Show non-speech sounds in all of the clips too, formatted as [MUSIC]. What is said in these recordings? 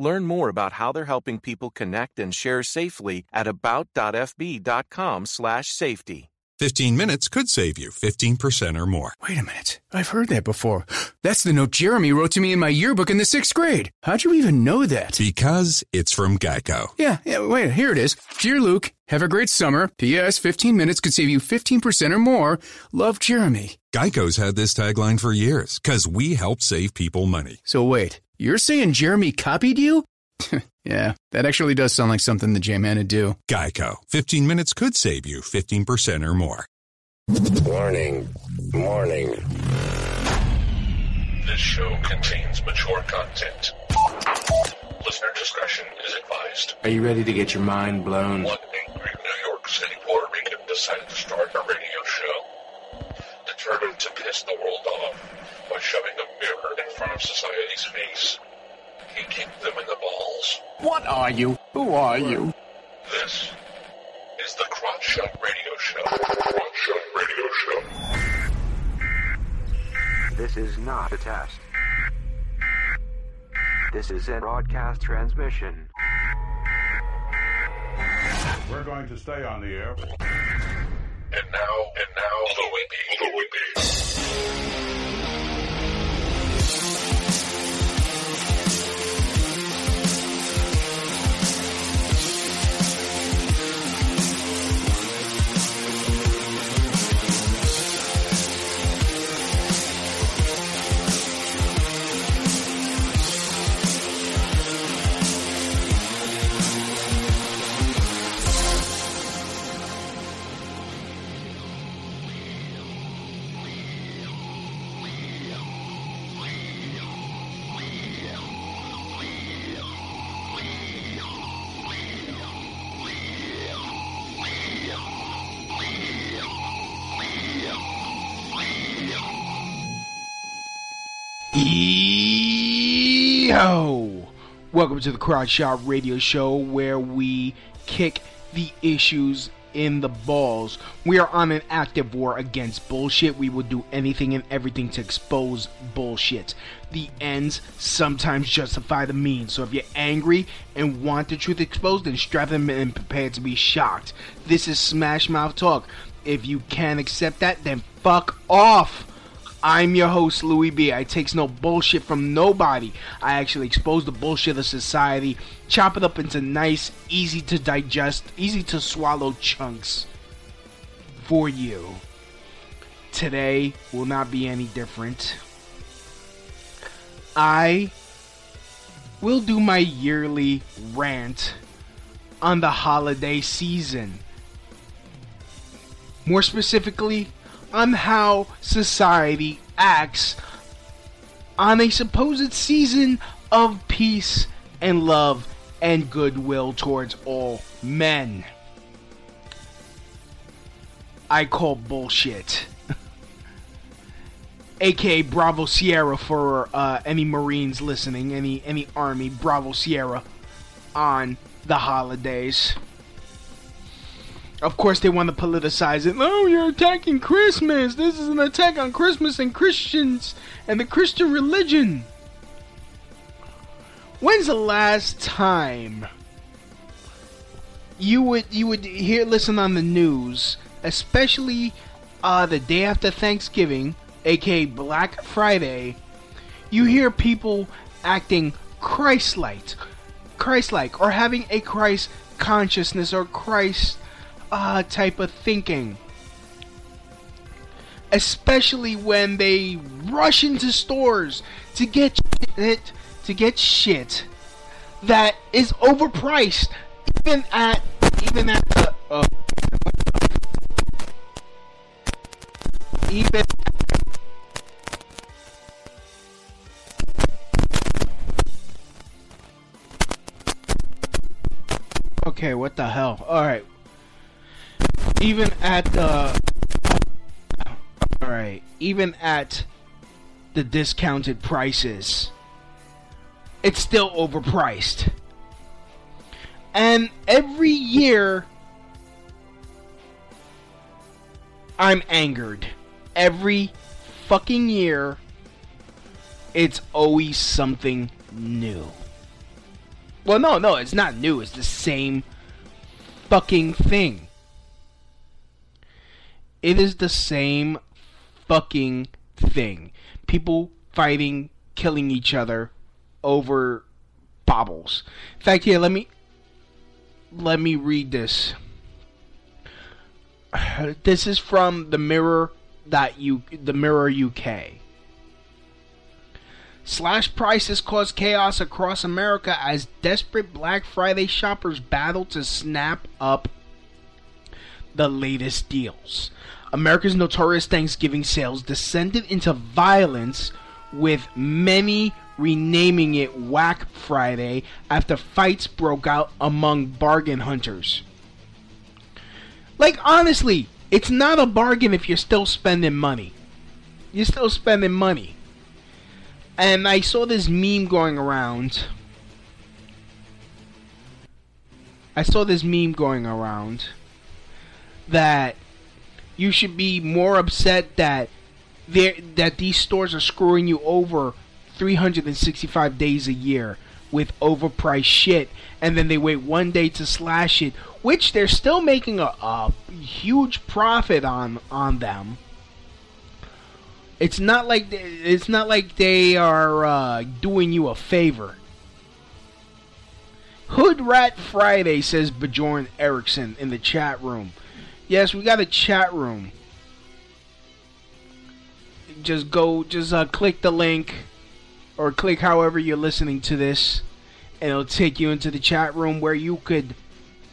Learn more about how they're helping people connect and share safely at about.fb.com/safety. 15 minutes could save you 15% or more. Wait a minute. I've heard that before. That's the note Jeremy wrote to me in my yearbook in the sixth grade. How'd you even know that? Because it's from Geico. Yeah, yeah, wait, here it is. Dear Luke, have a great summer. P.S. 15 minutes could save you 15% or more. Love, Jeremy. Geico's had this tagline for years because we help save people money. So wait, you're saying Jeremy copied you? [LAUGHS] yeah, that actually does sound like something the J-Man would do. Geico. 15 minutes could save you 15% or more. Warning. Warning. This show contains mature content. Listener discretion is advised. Are you ready to get your mind blown? One angry New York City Puerto Rican decided to start a radio show. Determined to piss the world off by shoving a mirror in front of society's face. He kicked them in the balls. What are you? Who are you? This is the Crotch Shot Radio Show. Crotch Shot Radio Show. This is not a test. This is a broadcast transmission. We're going to stay on the air. And now, and now, the Whippy, the Whippy. Yo! Welcome to the Crotch Shot Radio Show where we kick the issues in the balls. We are on an active war against bullshit. We will do anything and everything to expose bullshit. The ends sometimes justify the means. So if you're angry and want the truth exposed, then strap them in and prepare to be shocked. This is Smash Mouth Talk. If you can't accept that, then fuck off. I'm your host, Louie Bee. I takes no bullshit from nobody. I actually expose the bullshit of society, chop it up into nice, easy to digest, easy to swallow chunks for you. Today will not be any different. I will do my yearly rant on the holiday season. More specifically, on how society acts on a supposed season of peace and love and goodwill towards all men. I call bullshit. [LAUGHS] aka Bravo Sierra for uh, any Marines listening, any any Army Bravo Sierra on the holidays. Of course, they want to politicize it. Oh, you're attacking Christmas. This is an attack on Christmas and Christians and the Christian religion. When's the last time you would you would hear listen on the news, especially uh, the day after Thanksgiving, aka Black Friday? You hear people acting Christ-like, Christ-like, or having a Christ consciousness or Christ uh, type of thinking. Especially when they rush into stores to get it to get shit that is overpriced, even at even at the uh, even Okay, what the hell? All right. Even at uh, the all right, even at the discounted prices, it's still overpriced. And every year I'm angered. Every fucking year it's always something new. Well, no, no, it's not new. It's the same fucking thing. It is the same fucking thing. People fighting, killing each other over baubles. In fact, here, let me let me read this. [SIGHS] This is from the Mirror that you the Mirror UK. Slash prices cause chaos across America as desperate Black Friday shoppers battle to snap up the latest deals. America's notorious Thanksgiving sales descended into violence, with many renaming it Whack Friday after fights broke out among bargain hunters. Like, honestly, it's not a bargain if you're still spending money. You're still spending money. And I saw this meme going around. I saw this meme going around that you should be more upset that there that these stores are screwing you over 365 days a year with overpriced shit and then they wait one day to slash it which they're still making a, a huge profit on on them it's not like they, it's not like they are uh, doing you a favor Hood Rat Friday says Bjorn Erickson in the chat room. Yes, we got a chat room. Just go, just uh, click the link, or click however you're listening to this, and it'll take you into the chat room where you could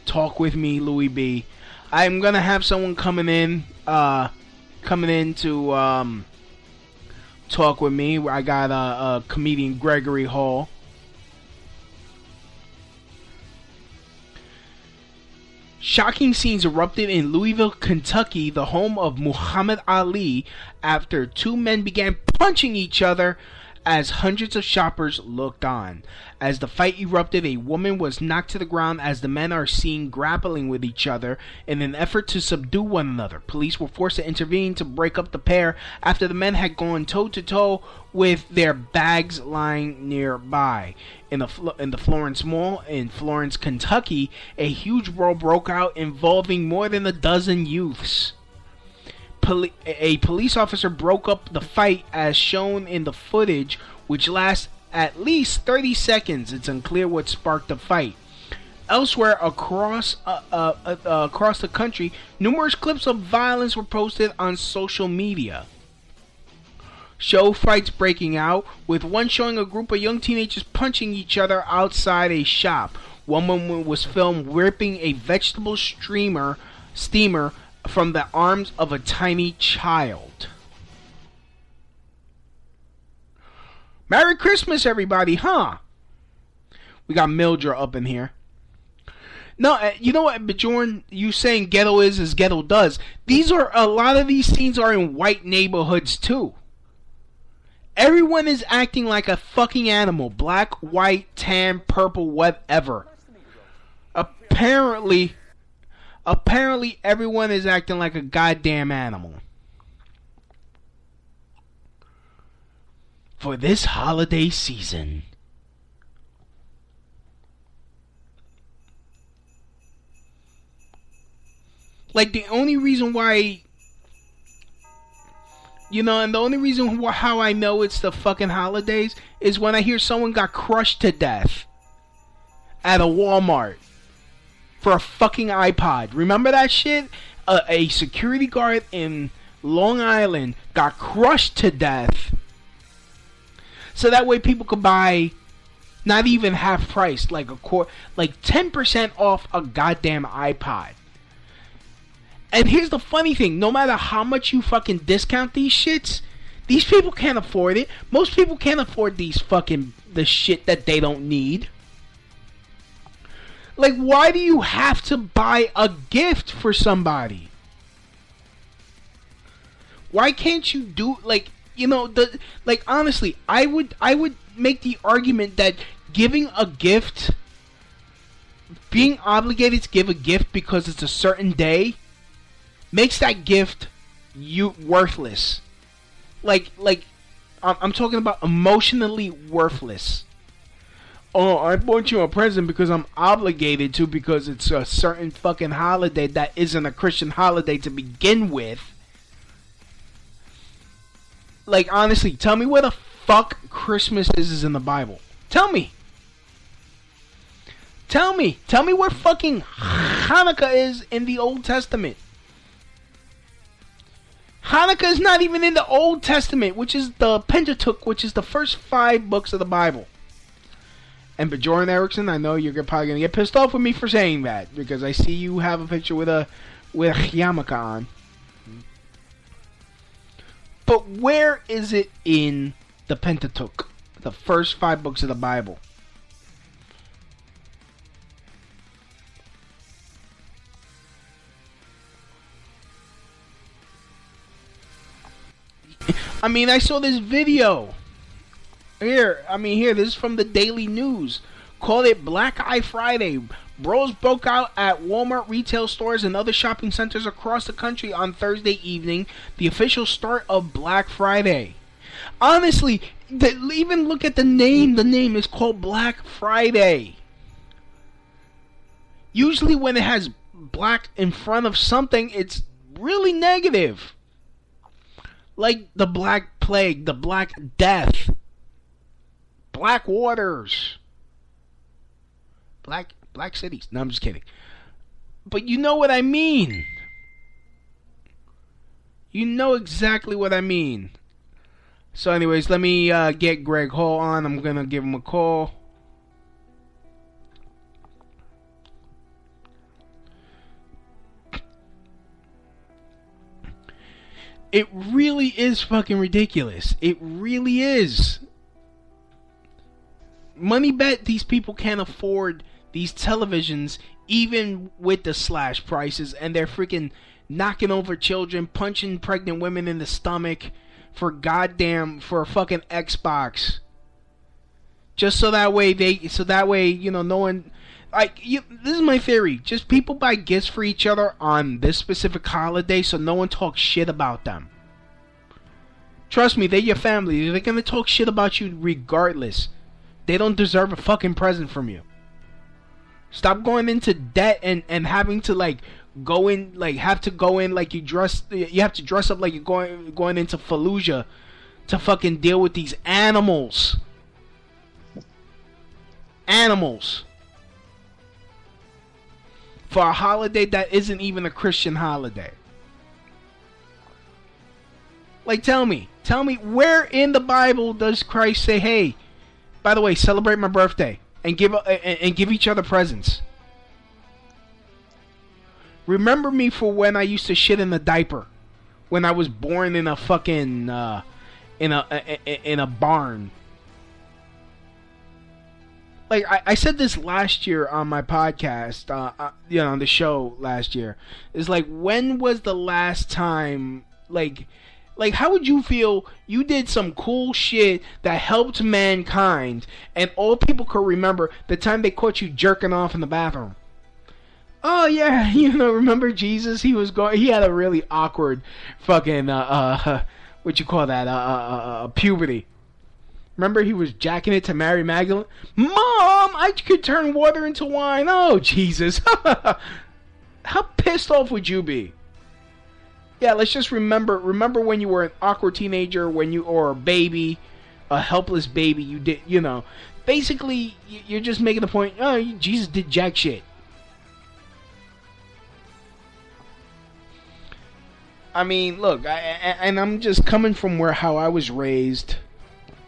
talk with me, Louie Bee. I'm gonna have someone coming in, uh, coming in to um, talk with me. I got a, a comedian Gregory Hall. Shocking scenes erupted in Louisville, Kentucky, the home of Muhammad Ali, after two men began punching each other as hundreds of shoppers looked on. As the fight erupted, a woman was knocked to the ground as the men are seen grappling with each other in an effort to subdue one another. Police were forced to intervene to break up the pair after the men had gone toe to toe with their bags lying nearby. In the in the Florence Mall in Florence, Kentucky, a huge brawl broke out involving more than a dozen youths. Poli- a police officer broke up the fight as shown in the footage, which lasts at least 30 seconds. It's unclear what sparked the fight. Elsewhere across uh, uh, uh, across the country, numerous clips of violence were posted on social media. Show fights breaking out, with one showing a group of young teenagers punching each other outside a shop. One woman was filmed ripping a vegetable streamer steamer from the arms of a tiny child. Merry Christmas, everybody, huh? We got Mildred up in here. No, uh, you know what, Bjorn, you saying ghetto is as ghetto does. These are a lot of these scenes are in white neighborhoods too. Everyone is acting like a fucking animal. Black, white, tan, purple, whatever. Apparently, apparently everyone is acting like a goddamn animal. For this holiday season. Like the only reason why you know, and the only reason how I know it's the fucking holidays is when I hear someone got crushed to death at a Walmart for a fucking iPod. Remember that shit? Uh, a security guard in Long Island got crushed to death. So that way people could buy not even half price, like a quarter, like 10% off a goddamn iPod. And here's the funny thing: no matter how much you fucking discount these shits, these people can't afford it. Most people can't afford these fucking the shit that they don't need. Like, why do you have to buy a gift for somebody? Why can't you do like you know the like honestly? I would I would make the argument that giving a gift, being obligated to give a gift because it's a certain day, makes that gift you worthless. Like like I'm, I'm talking about emotionally worthless. Oh, I bought you a present because I'm obligated to because it's a certain fucking holiday that isn't a Christian holiday to begin with. Like honestly, tell me where the fuck Christmas is, is in the Bible. Tell me. Tell me. Tell me where fucking Hanukkah is in the Old Testament. Hanukkah is not even in the Old Testament, which is the Pentateuch, which is the first five books of the Bible. And Bjorn Erickson, I know you're probably gonna get pissed off with me for saying that because I see you have a picture with a with a yarmulke on. But where is it in the Pentateuch, the first five books of the Bible? I mean, I saw this video. Here, I mean, here, this is from the Daily News. Called it Black Eye Friday. Bros broke out at Walmart retail stores and other shopping centers across the country on Thursday evening, the official start of Black Friday. Honestly, the, even look at the name. The name is called Black Friday. Usually, when it has black in front of something, it's really negative like the Black Plague, the Black Death, Black Waters, Black Black Cities. No, I'm just kidding. But you know what I mean. You know exactly what I mean. So, anyways, let me uh, get Greg Hall on. I'm gonna give him a call. It really is fucking ridiculous. It really is. Money bet these people can't afford these televisions even with the slash prices and they're freaking knocking over children, punching pregnant women in the stomach for goddamn for a fucking Xbox. Just so that way they so that way, you know, no one like you, this is my theory. Just people buy gifts for each other on this specific holiday, so no one talks shit about them. Trust me, they're your family. They're gonna talk shit about you regardless. They don't deserve a fucking present from you. Stop going into debt and and having to like go in like have to go in like you dress you have to dress up like you're going going into Fallujah to fucking deal with these animals. Animals for a holiday that isn't even a Christian holiday. Like, tell me, tell me, where in the Bible does Christ say, "Hey, by the way, celebrate my birthday and give uh, and, give each other presents"? Remember me for when I used to shit in a diaper, when I was born in a fucking uh, in a in a barn like I, I, said this last year on my podcast, uh, uh, you know, on the show last year. Is like when was the last time, like, like how would you feel? You did some cool shit that helped mankind, and all people could remember the time they caught you jerking off in the bathroom. Oh yeah, [LAUGHS] you know, remember Jesus? He was going. He had a really awkward, fucking, uh, uh [LAUGHS] what you call that, uh, uh, uh puberty Remember, he was jacking it to Mary Magdalene. Mom, I could turn water into wine. Oh, Jesus. [LAUGHS] How pissed off would you be? Yeah, let's just remember. Remember when you were an awkward teenager, when you or a baby, a helpless baby. You did, you know. Basically, you're just making the point. Oh, Jesus did jack shit. I mean, look, I, and I'm just coming from where how I was raised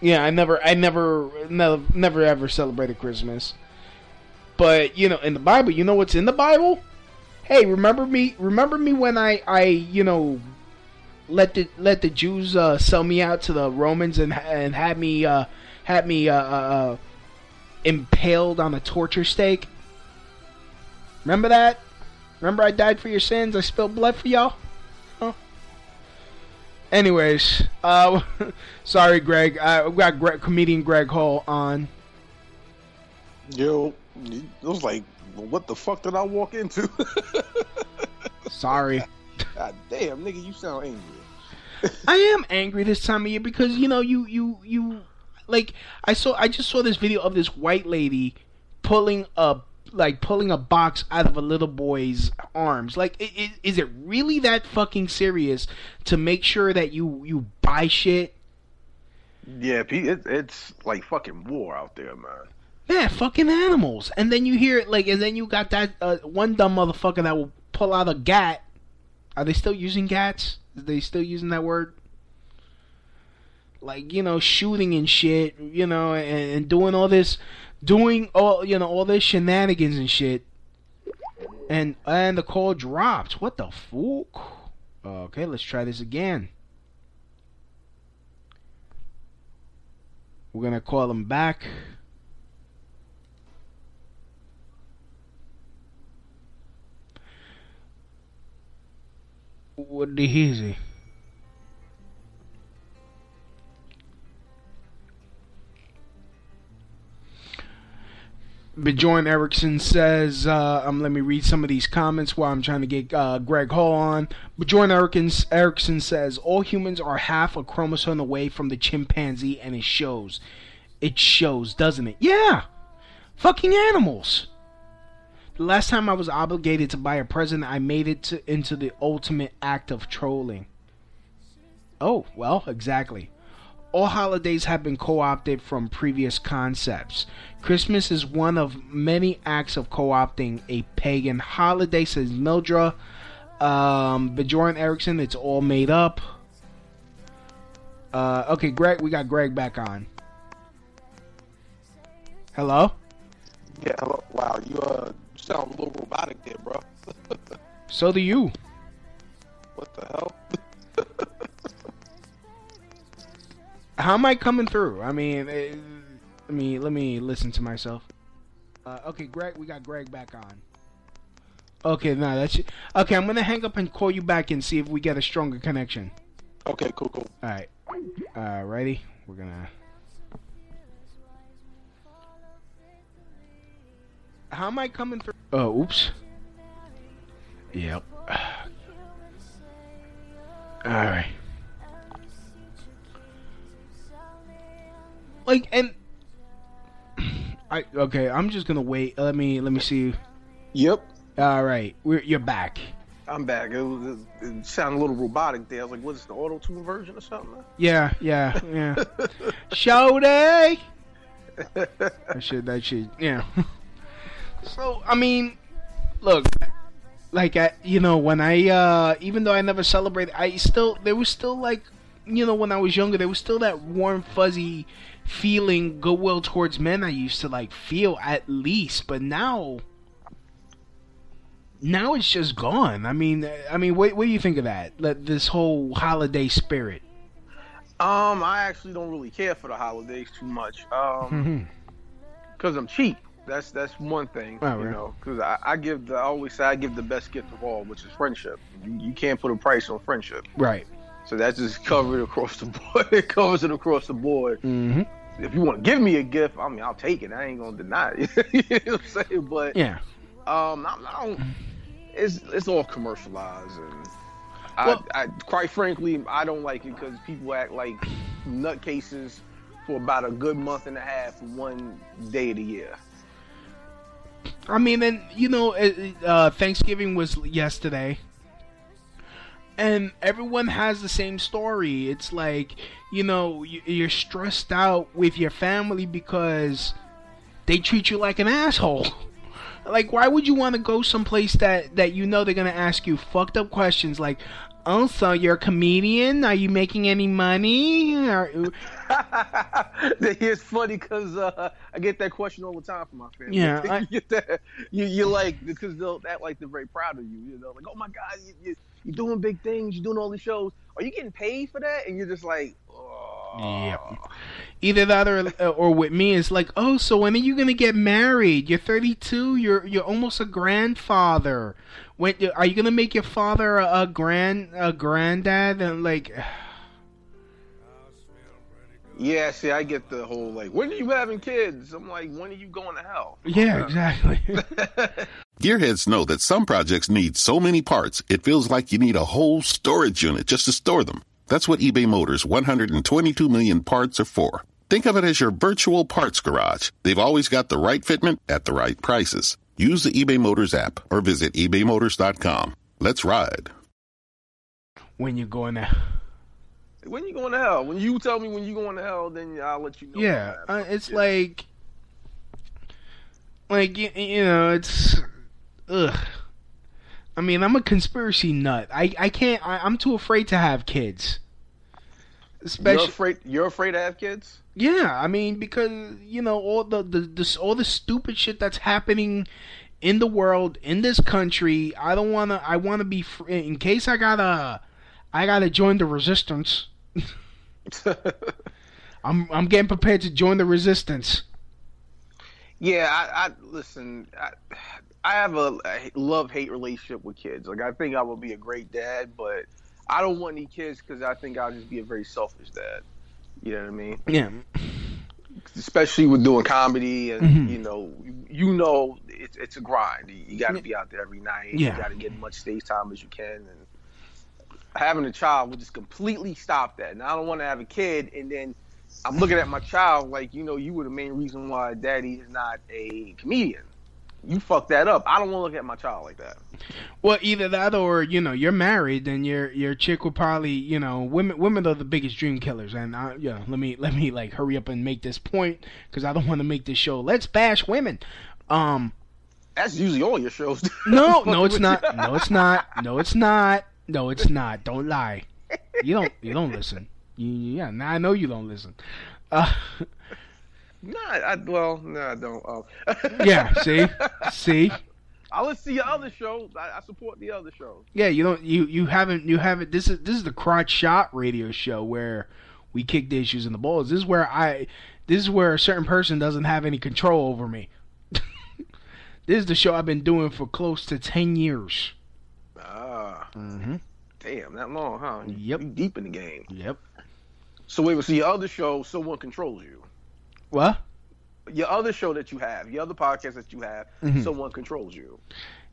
yeah, I never, I never, never, never ever celebrated Christmas. But you know, in the Bible, you know what's in the Bible? Hey, remember me? Remember me when I, I, you know, let the let the Jews uh, sell me out to the Romans and and had me, uh, had me uh, uh, uh impaled on a torture stake. Remember that? Remember I died for your sins. I spilled blood for y'all. Anyways, uh, [LAUGHS] sorry, Greg. We got Greg, comedian Greg Hall on. Yo, it was like, what the fuck did I walk into? [LAUGHS] Sorry. God damn, nigga, you sound angry. I am angry this time of year because you know you you you like I saw I just saw this video of this white lady pulling a like pulling a box out of a little boy's arms. Like, is it really that fucking serious to make sure that you you buy shit? Yeah, it's like fucking war out there, man. Yeah, fucking animals. And then you hear it like, and then you got that uh, one dumb motherfucker that will pull out a gat. Are they still using gats? Are they still using that word? Like you know, shooting and shit, you know, and, and doing all this, doing all you know all this shenanigans and shit. And and the call dropped. What the fuck? Okay, let's try this again. We're gonna call him back. Did he say? Bjorn Erickson says, uh, um, let me read some of these comments while I'm trying to get uh, Greg Hall on. Bjorn Erickson says, all humans are half a chromosome away from the chimpanzee, and it shows. It shows, doesn't it? Yeah! Fucking animals! Last time I was obligated to buy a present, I made it to, into the ultimate act of trolling. Oh, well, exactly. All holidays have been co opted from previous concepts. Christmas is one of many acts of co opting a pagan holiday, says Mildra. Um, Bjorn Erickson, it's all made up. Uh, okay, Greg, we got Greg back on. Hello? Yeah, hello. Wow, you uh sound a little robotic there, bro. So do you. what the hell? [LAUGHS] How am I coming through? I mean, eh, let me let me listen to myself. Uh, okay, Greg, we got Greg back on. Okay, no, that's okay. I'm gonna hang up and call you back and see if we get a stronger connection. Okay, cool, cool. All right, uh, ready? We're gonna. How am I coming through? Oh, oops. Yep. All right. Like and I okay. I'm just gonna wait. Let me let me see. Yep, All right, we're you're back. I'm back. It, was, it, it sounded a little robotic there. I was like, what is the auto tune version or something? Yeah, yeah, yeah. [LAUGHS] Showday. [LAUGHS] That shit. That shit. Yeah. [LAUGHS] so I mean, look, like I, you know, when I, uh even though I never celebrated, I still there was still like, you know, when I was younger, there was still that warm fuzzy feeling goodwill towards men I used to like feel at least, but now. Now it's just gone. I mean, I mean, what, what do you think of that? That this whole holiday spirit. Um, I actually don't really care for the holidays too much. Um, because I'm cheap. That's that's one thing, you right. know. Because I, I give the I always say I give the best gift of all, which is friendship. You, you can't put a price on friendship. Right. So that's just covered across the [LAUGHS] board. it covers it across the board. Mm-hmm. If you want to give me a gift, I mean, I'll take it. I ain't gonna deny it. [LAUGHS] you know what I'm saying? But Yeah. um, I, I don't. It's it's all commercialized, and I, Well- I quite frankly I don't like it because people act like nutcases for about a good month and a half, one day of the year. I mean, and you know, uh, uh, Thanksgiving was yesterday, and everyone has the same story. It's like, you know, you're stressed out with your family because they treat you like an asshole. Like, why would you want to go someplace that that you know they're gonna ask you fucked up questions like, "Oh, so you're a comedian? Are you making any money?" [LAUGHS] It's funny because uh, I get that question all the time from my family. Yeah, [LAUGHS] I- you get that. You, you're like because they'll act like they're very proud of you. You know, like oh my god, you, you, you're doing big things. You're doing all these shows. Are you getting paid for that? And you're just like. Yeah. Either that or uh, or with me it's like, oh, so when are you gonna get married? You're 32. You're you're almost a grandfather. When are you gonna make your father a, a grand a granddad? And like, [SIGHS] Yeah, see, I get the whole like, when are you having kids? I'm like, when are you going to hell? Yeah, exactly. [LAUGHS] Gearheads know that some projects need so many parts, it feels like you need a whole storage unit just to store them. That's what eBay Motors 122 million parts are for. Think of it as your virtual parts garage. They've always got the right fitment at the right prices. Use the eBay Motors app or visit ebaymotors.com. Let's ride. when you're going to. When you going to hell? When you tell me when you going to hell, then I'll let you know. Yeah, uh, happened. it's like, like you, you know, it's, ugh. I mean, I'm a conspiracy nut. I I can't. I, I'm too afraid to have kids. You're Especially, afraid. You're afraid to have kids. yeah. I mean, because you know all the the, the all the stupid shit that's happening in the world in this country. I don't wanna. I wanna be fr- in case I gotta. I gotta join the resistance. [LAUGHS] I'm I'm getting prepared to join the resistance. Yeah, I, I listen. I, I have a, a love hate relationship with kids. Like I think I would be a great dad, but I don't want any kids because I think I'll just be a very selfish dad. You know what I mean? Yeah. Especially with doing comedy, and Mhm. you know, you know, it's it's a grind. You, got to be out there every night. Yeah. You got to get as much stage time as you can, and having a child would just completely stop that. And I don't want to have a kid, and then I'm looking at my child like, you know, you were the main reason why Daddy is not a comedian. You fucked that up. I don't want to look at my child like that. Well, either that or you know you're married, and your your chick will probably you know women women are the biggest dream killers, and I, you know let me let me like hurry up and make this point because I don't want to make this show let's bash women. Um, That's usually all your shows. no, [LAUGHS] no, it's not. No, it's not. No, it's not. No, it's not. Don't lie. You don't you don't listen. You, yeah, now I know you don't listen. Uh, Nah, I, well, no, I don't. Oh. [LAUGHS] yeah, see, see. I let's see your other show. I, I support the other show. Yeah, you don't you you haven't you haven't this is this is the crotch shot radio show where we kick the issues in the balls. This is where I this is where a certain person doesn't have any control over me. [LAUGHS] this is the show I've been doing for close to ten years. Ah, Mm-hmm. damn, that long, huh? Yep. You deep in the game. Yep. So wait, see your other show. Someone controls you. What? Your other show that you have, your other podcast that you have, Mhm. someone controls you.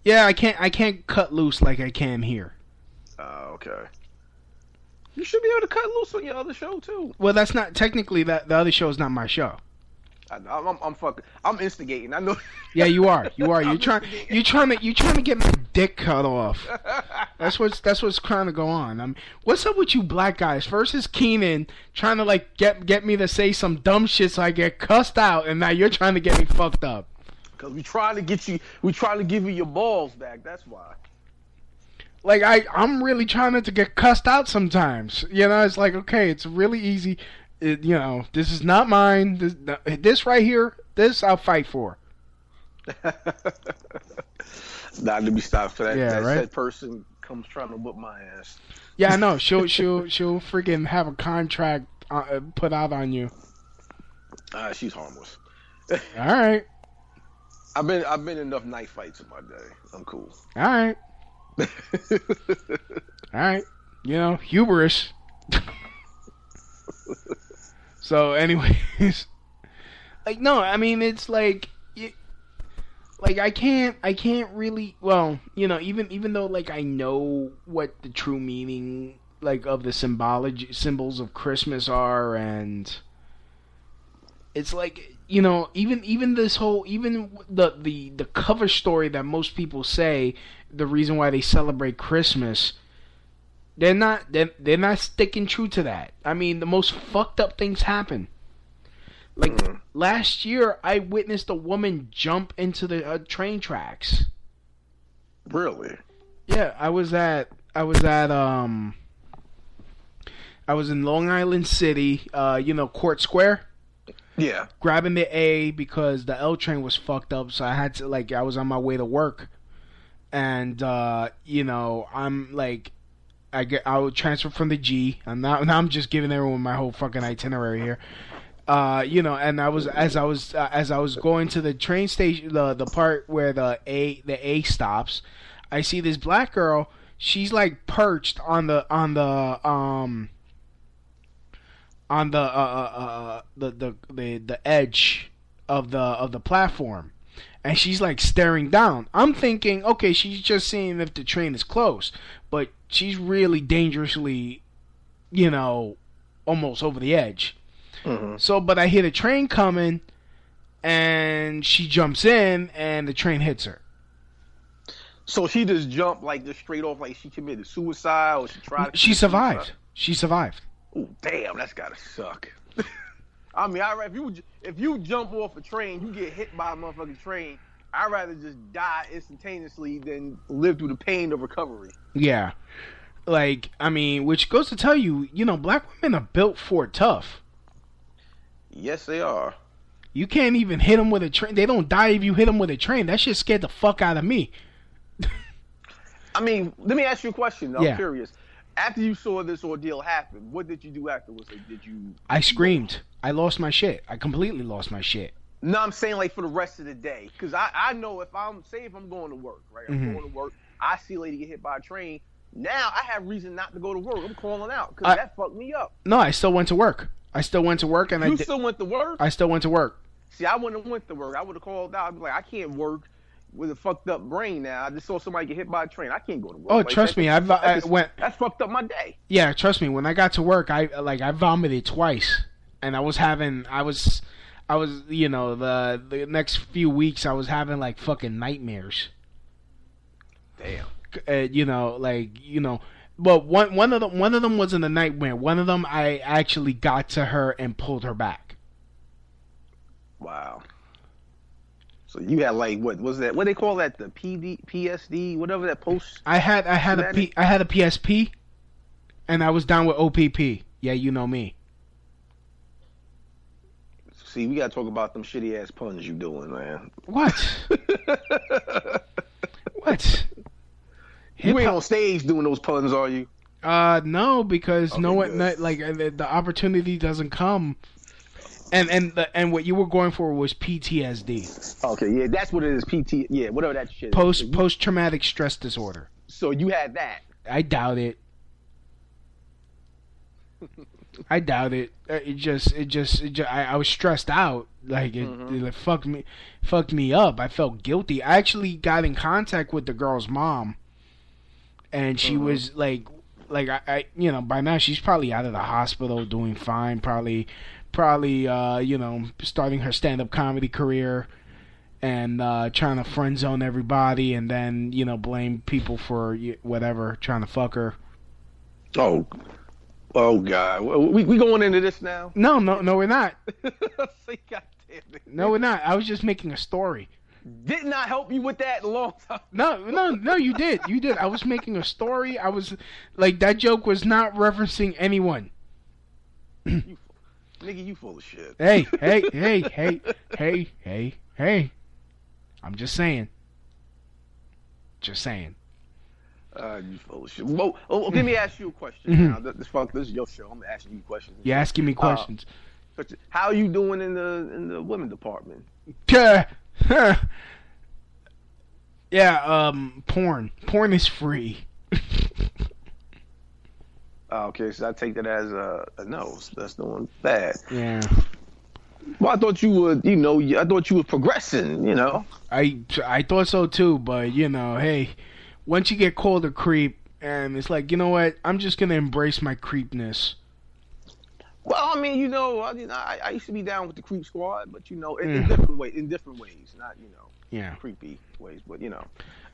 Yeah, I can't I can't cut loose like I can here. Oh, okay. You should be able to cut loose on your other show too. Well, that's not technically that the other show is not my show. I, I'm, I'm, I'm fucking. I'm instigating. I know. Yeah, you are. You are. [LAUGHS] You're trying. You're trying to. You're trying to get my dick cut off. That's what's. That's what's trying to go on. I'm. What's up with you black guys? First is Keenan trying to like get get me to say some dumb shit so I get cussed out, and now you're trying to get me fucked up. Cause we trying to get you. We trying to give you your balls back. That's why. Like I, I'm really trying not to get cussed out sometimes. You know, it's like okay, it's really easy. It, you know, this is not mine. This, this right here, this I'll fight for. [LAUGHS] not to be stopped for that. Yeah, that right? said person comes trying to whip my ass. Yeah, I know. [LAUGHS] She'll she'll she'll freaking have a contract uh, put out on you. Uh, she's harmless. [LAUGHS] All right, I've been I've been enough knife fights in my day. I'm cool. all right, all right. You know, hubris. So, [LAUGHS] anyways, like no, I mean it's like, y like I can't, I can't really. Well, you know, even even though like I know what the true meaning like of the symbology symbols of Christmas are, and it's like you know even even this whole even the the the cover story that most people say the reason why they celebrate Christmas they're not they're, they're not sticking true to that. I mean the most fucked up things happen. Like last year I witnessed a woman jump into the uh, train tracks. Really? Yeah, I was at I was at um I was in Long Island City, uh you know Court Square Yeah. grabbing the A because the L train was fucked up, so I had to like I was on my way to work, and uh, you know I'm like I get I would transfer from the G. I'm not now I'm just giving everyone my whole fucking itinerary here. Uh, you know, and I was as I was uh, as I was going to the train station, the the part where the A the A stops, I see this black girl. She's like perched on the on the um on the uh, uh, uh, the, the the the edge of the of the platform, and she's like staring down. I'm thinking, okay, she's just seeing if the train is close, but she's really dangerously, you know, almost over the edge. Mm-hmm. So, but I hear the train coming, and she jumps in, and the train hits her. So she just jumped like just straight off, like she committed suicide, or she tried. To She survived. suicide? She survived. Oh damn, that's gotta suck. [LAUGHS] I mean, I if you if you jump off a train, you get hit by a motherfucking train. I'd rather just die instantaneously than live through the pain of recovery. Yeah. Like, I mean, which goes to tell you, you know, black women are built for tough. Yes, they are. You can't even hit them with a train. They don't die if you hit them with a train. That shit scared the fuck out of me. [LAUGHS] I mean, let me ask you a question. Yeah. I'm curious. After you saw this ordeal happen, what did you do afterwards? Like, did you? I screamed. I lost my shit. I completely lost my shit. No, I'm saying like for the rest of the day, because I I know if I'm say if I'm going to work, right? I'm Mhm. going to work. I see a lady get hit by a train. Now I have reason not to go to work. I'm calling out because that fucked me up. No, I still went to work. I still went to work, and I you did, still went to work? I still went to work. See, I wouldn't have went to work. I would have called out. I'd be like, I can't work with a fucked up brain now. I just saw somebody get hit by a train. I can't go to work. Oh, Like, trust that- me, I, that I just- went. That's fucked up my day. Yeah, trust me. When I got to work, I like I vomited twice, and I was having, I was, I was, you know, the the next few weeks I was having like fucking nightmares. Damn. Uh, you know, like you know, but one one of them one of them wasn't a nightmare. One of them I actually got to her and pulled her back. Wow. So you had like what was that? What they call that? The PD, PSD, whatever that post. I had I had a? P, I had a PSP, and I was down with OPP. Yeah, you know me. See, we gotta talk about them shitty ass puns you doing, man. What? [LAUGHS] what? You ain't on stage doing those puns, are you? Uh, no, because no one, good. no, like uh, the, the opportunity doesn't come. And and the, and what you were going for was PTSD, Okay, yeah, that's what it is. PT, yeah, whatever that shit. is. post So you- post traumatic stress disorder. So you had that. I doubt it. I doubt it. Uh, It just, it just, it just I, I was stressed out. Like it, it like, fucked me, fucked me up. I felt guilty. I actually got in contact with the girl's mom, and she was like, like I, I, you know, by now she's probably out of the hospital, doing fine. Probably, probably, uh, you know, starting her stand-up comedy career. And uh, trying to friend zone everybody, and then you know blame people for whatever, trying to fuck her. Oh, oh God, we we going into this now? No, no, no, we're not. [LAUGHS] See, God damn it. No, we're not. I was just making a story. Did not help you with that a long time. No, no, no, you did. You did. I was making a story. I was like that joke was not referencing anyone. Nigga, you full of shit. Hey, hey, [LAUGHS] hey, hey, hey, hey, hey. I'm just saying. Just saying. Uh, you full of shit. Well, oh, let me ask you a question Mhm. now. This, fuck, this is your show. I'm asking you questions. You're asking me Uh, questions. how are you doing in the in the women department? Yeah, [LAUGHS] yeah. Um, porn. Porn is free. [LAUGHS] Uh, okay, so I take that as a, a no. So that's doing bad. Yeah. Well, I thought you would. You know, I thought you were progressing. You know. I I thought so too, but you know, hey, once you get called a creep, and it's like, you know what? I'm just gonna embrace my creepness. Well, I mean, you know, I, you know, I, I used to be down with the creep squad, but you know, in, in Mm. different ways, in different ways, not you know, Yeah. creepy ways, but you know,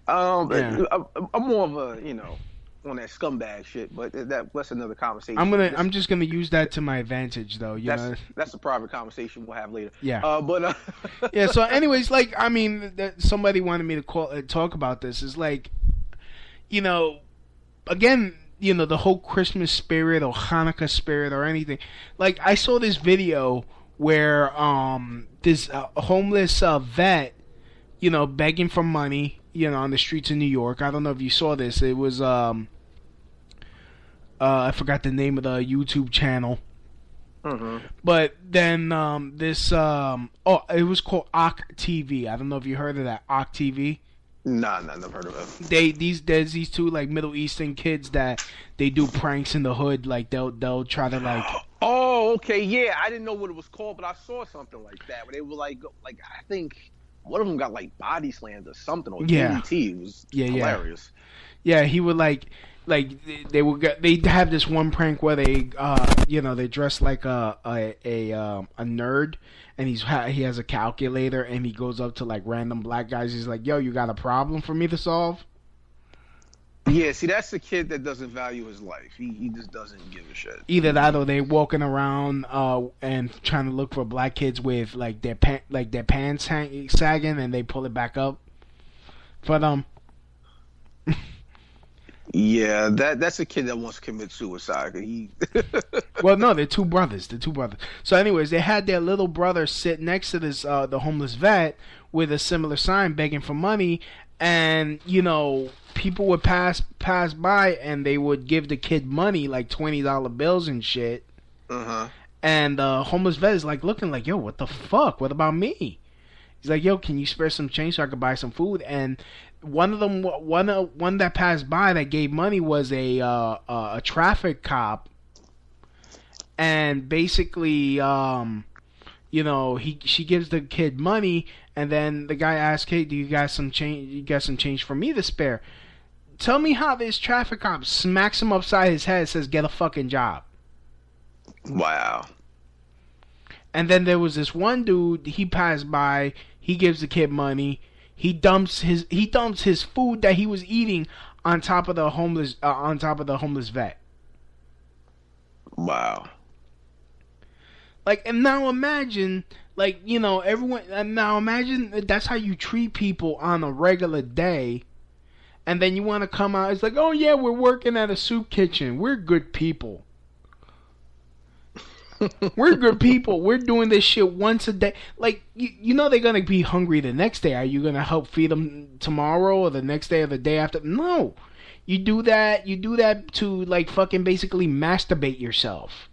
um, Yeah. I, I'm more of a you know, on that scumbag shit. But that that's another conversation. I'm gonna This- I'm just gonna use that to my advantage, though. You that's know. that's a private conversation we'll have later. Yeah. Uh, but uh, [LAUGHS] yeah. So, anyways, like, I mean, somebody wanted me to call uh, talk about this. Is like, you know, again, you know, the whole Christmas spirit or Hanukkah spirit or anything. Like, I saw this video where um this uh, homeless uh, vet, you know, begging for money, you know, on the streets of New York. I don't know if you saw this. It was um. Uh, I forgot the name of the YouTube channel. Mhm. But then um, this um, oh, it was called Ock TV. I don't know if you heard of that Ock TV. Nah, nah, never heard of it. They these there's these two like Middle Eastern kids that they do pranks in the hood. Like they'll they'll try to like [GASPS] Oh, Okay, yeah, I didn't know what it was called, but I saw something like that. Where they were like, like I think one of them got like body slammed or something, or Yeah. DDT. It was Yeah, yeah. hilarious. Yeah, he would like like they- they would get they have this one prank where they uh you know they dress like a a a, um, a nerd and he's ha- he has a calculator and he goes up to like random black guys he's like yo you got a problem for me to solve Yeah, see, that's the kid that doesn't value his life. He he just doesn't give a shit. either that or they walking around uh and trying to look for black kids with like their pa- like their pants hang- sagging and they pull it back up for them [LAUGHS] Yeah, that that's a kid that wants to commit suicide. He [LAUGHS] well, no, they're two brothers. They're two brothers. So, anyways, they had their little brother sit next to this uh, the homeless vet with a similar sign begging for money, and you know people would pass pass by and they would give the kid money like twenty dollar bills and shit. uh huh. And the homeless vet is like looking like, yo, what the fuck? What about me? He's like, yo, can you spare some change so I could buy some food? And one of them, one uh, one that passed by that gave money was a uh, a traffic cop, and basically, um, you know, he she gives the kid money, and then the guy asks, hey, do you got some change? You got some change for me to spare? Tell me how this traffic cop smacks him upside his head, and says, get a fucking job. Wow. And then there was this one dude. He passed by. He gives the kid money. He dumps his he dumps his food that he was eating on top of the homeless uh, on top of the homeless vet. Wow. Like and now imagine like you know everyone uh, now imagine that's how you treat people on a regular day. And then you want to come out. It's like, oh yeah, we're working at a soup kitchen. We're good people. [LAUGHS] We're good people. We're doing this shit once a day. Like you, you know they're gonna be hungry the next day. Are you gonna help feed them tomorrow or the next day or the day after? No. You do that. You do that to like fucking basically masturbate yourself.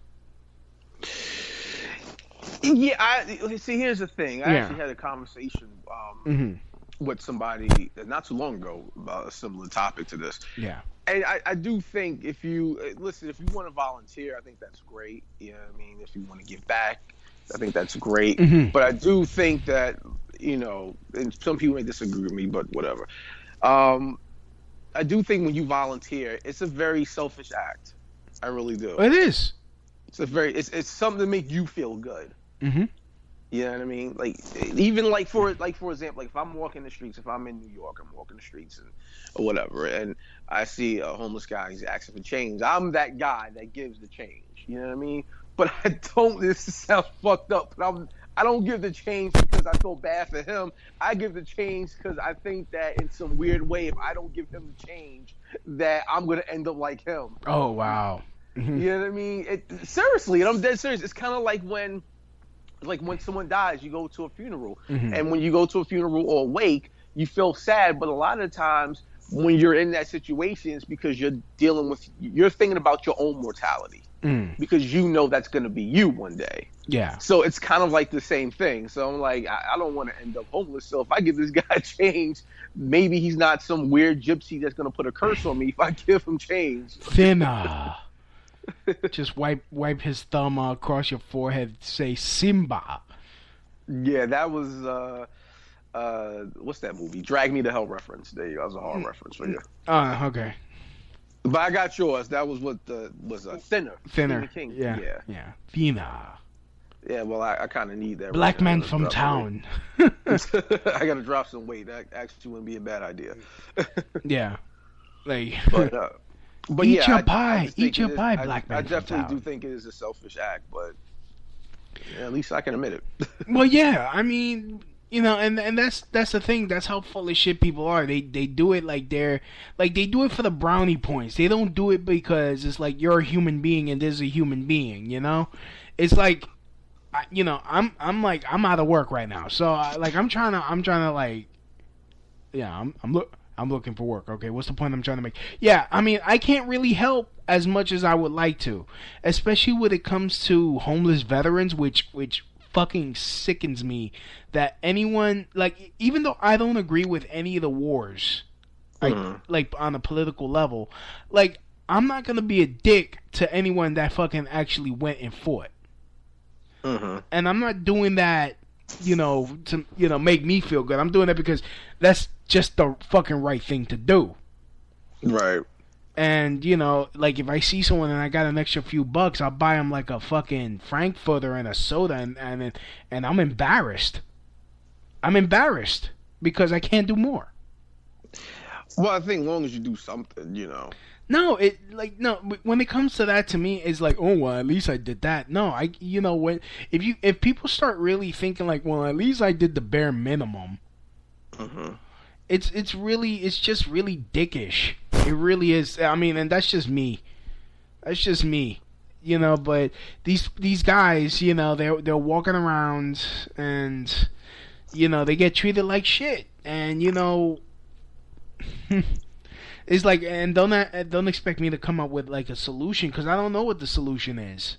[LAUGHS] Yeah, I see. Here's the thing. I Yeah. actually had a conversation um, Mm-hmm. with somebody not too long ago about a similar topic to this. Yeah. And I, I do think if you uh, listen, if you want to volunteer, I think that's great. You know what I mean? If you want to give back, I think that's great. Mhm. But I do think that, you know, and some people may disagree with me, but whatever. Um, I do think when you volunteer, it's a very selfish act. I really do. It is. It's a very it's it's something to make you feel good. Mm-hmm. You know what I mean? Like even like for like for example, like if I'm walking the streets, if I'm in New York, I'm walking the streets and or whatever, and I see a homeless guy, he's asking for change. I'm that guy that gives the change. You know what I mean? But I don't. [LAUGHS] This sounds fucked up, but I'm. I don't give the change because I feel bad for him. I give the change because I think that in some weird way, if I don't give him the change, that I'm gonna end up like him. Oh wow. Mhm. You know what I mean? It, seriously, and I'm dead serious. It's kind of like when, like when someone dies, you go to a funeral, Mhm. and when you go to a funeral or a wake, you feel sad. But a lot of times, when you're in that situation, it's because you're dealing with, you're thinking about your own mortality Mm. because you know that's going to be you one day. Yeah. So it's kind of like the same thing. So I'm like, I, I don't want to end up homeless. So if I give this [LAUGHS] guy change, maybe he's not some weird gypsy that's going to put a curse on me if I [LAUGHS] give him change. Thinner. [LAUGHS] Just wipe wipe his thumb uh, across your forehead. Say Simba. Yeah, that was uh uh what's that movie? Drag Me to Hell reference. There you go. That was a hard reference for you. Oh, okay. But I got yours. That was what the was a thinner. Thinner. King. Yeah. Yeah. Yeah. Thinner. Yeah, well I, I kinda need that. Black right man from town. [LAUGHS] I gotta drop some weight. That actually wouldn't be a bad idea. yeah. [LAUGHS] Like. But uh but Eat yeah, your I- I pie. think Eat your is- pie, I- black man I definitely do think it is a selfish act, but yeah, at least I can admit it. [LAUGHS] well, yeah. I mean, you know, and and that's that's the thing. That's how full of shit people are. They they do it like they're like they do it for the brownie points. They don't do it because it's like you're a human being and there's a human being. You know, it's like. I, you know, I'm I'm like I'm out of work right now, so I, like I'm trying to I'm trying to like, yeah, I'm I'm look I'm looking for work. Okay, what's the point I'm trying to make? Yeah, I mean I can't really help as much as I would like to, especially when it comes to homeless veterans, which which fucking sickens me that anyone like even though I don't agree with any of the wars, like like on a political level, like I'm not gonna be a dick to anyone that fucking actually went and fought. Mm-hmm. and I'm not doing that, you know, to you know make me feel good. I'm doing that because that's just the fucking right thing to do. Right. And you know, like if I see someone and I got an extra few bucks, I'll buy them like a fucking frankfurter and a soda, and and and I'm embarrassed. I'm embarrassed because I can't do more. Well, I think long as you do something, you know. No, it like no. When it comes to that, to me, it's like, oh well, at least I did that. No, I, you know, when if you if people start really thinking like, well, at least I did the bare minimum. Mm-hmm. It's it's really it's just really dickish. It really is. I mean, and that's just me. That's just me. You know, but these these guys, you know, they're they're walking around and you know they get treated like shit, and you know. [LAUGHS] It's like, and don't don't expect me to come up with like a solution because I don't know what the solution is.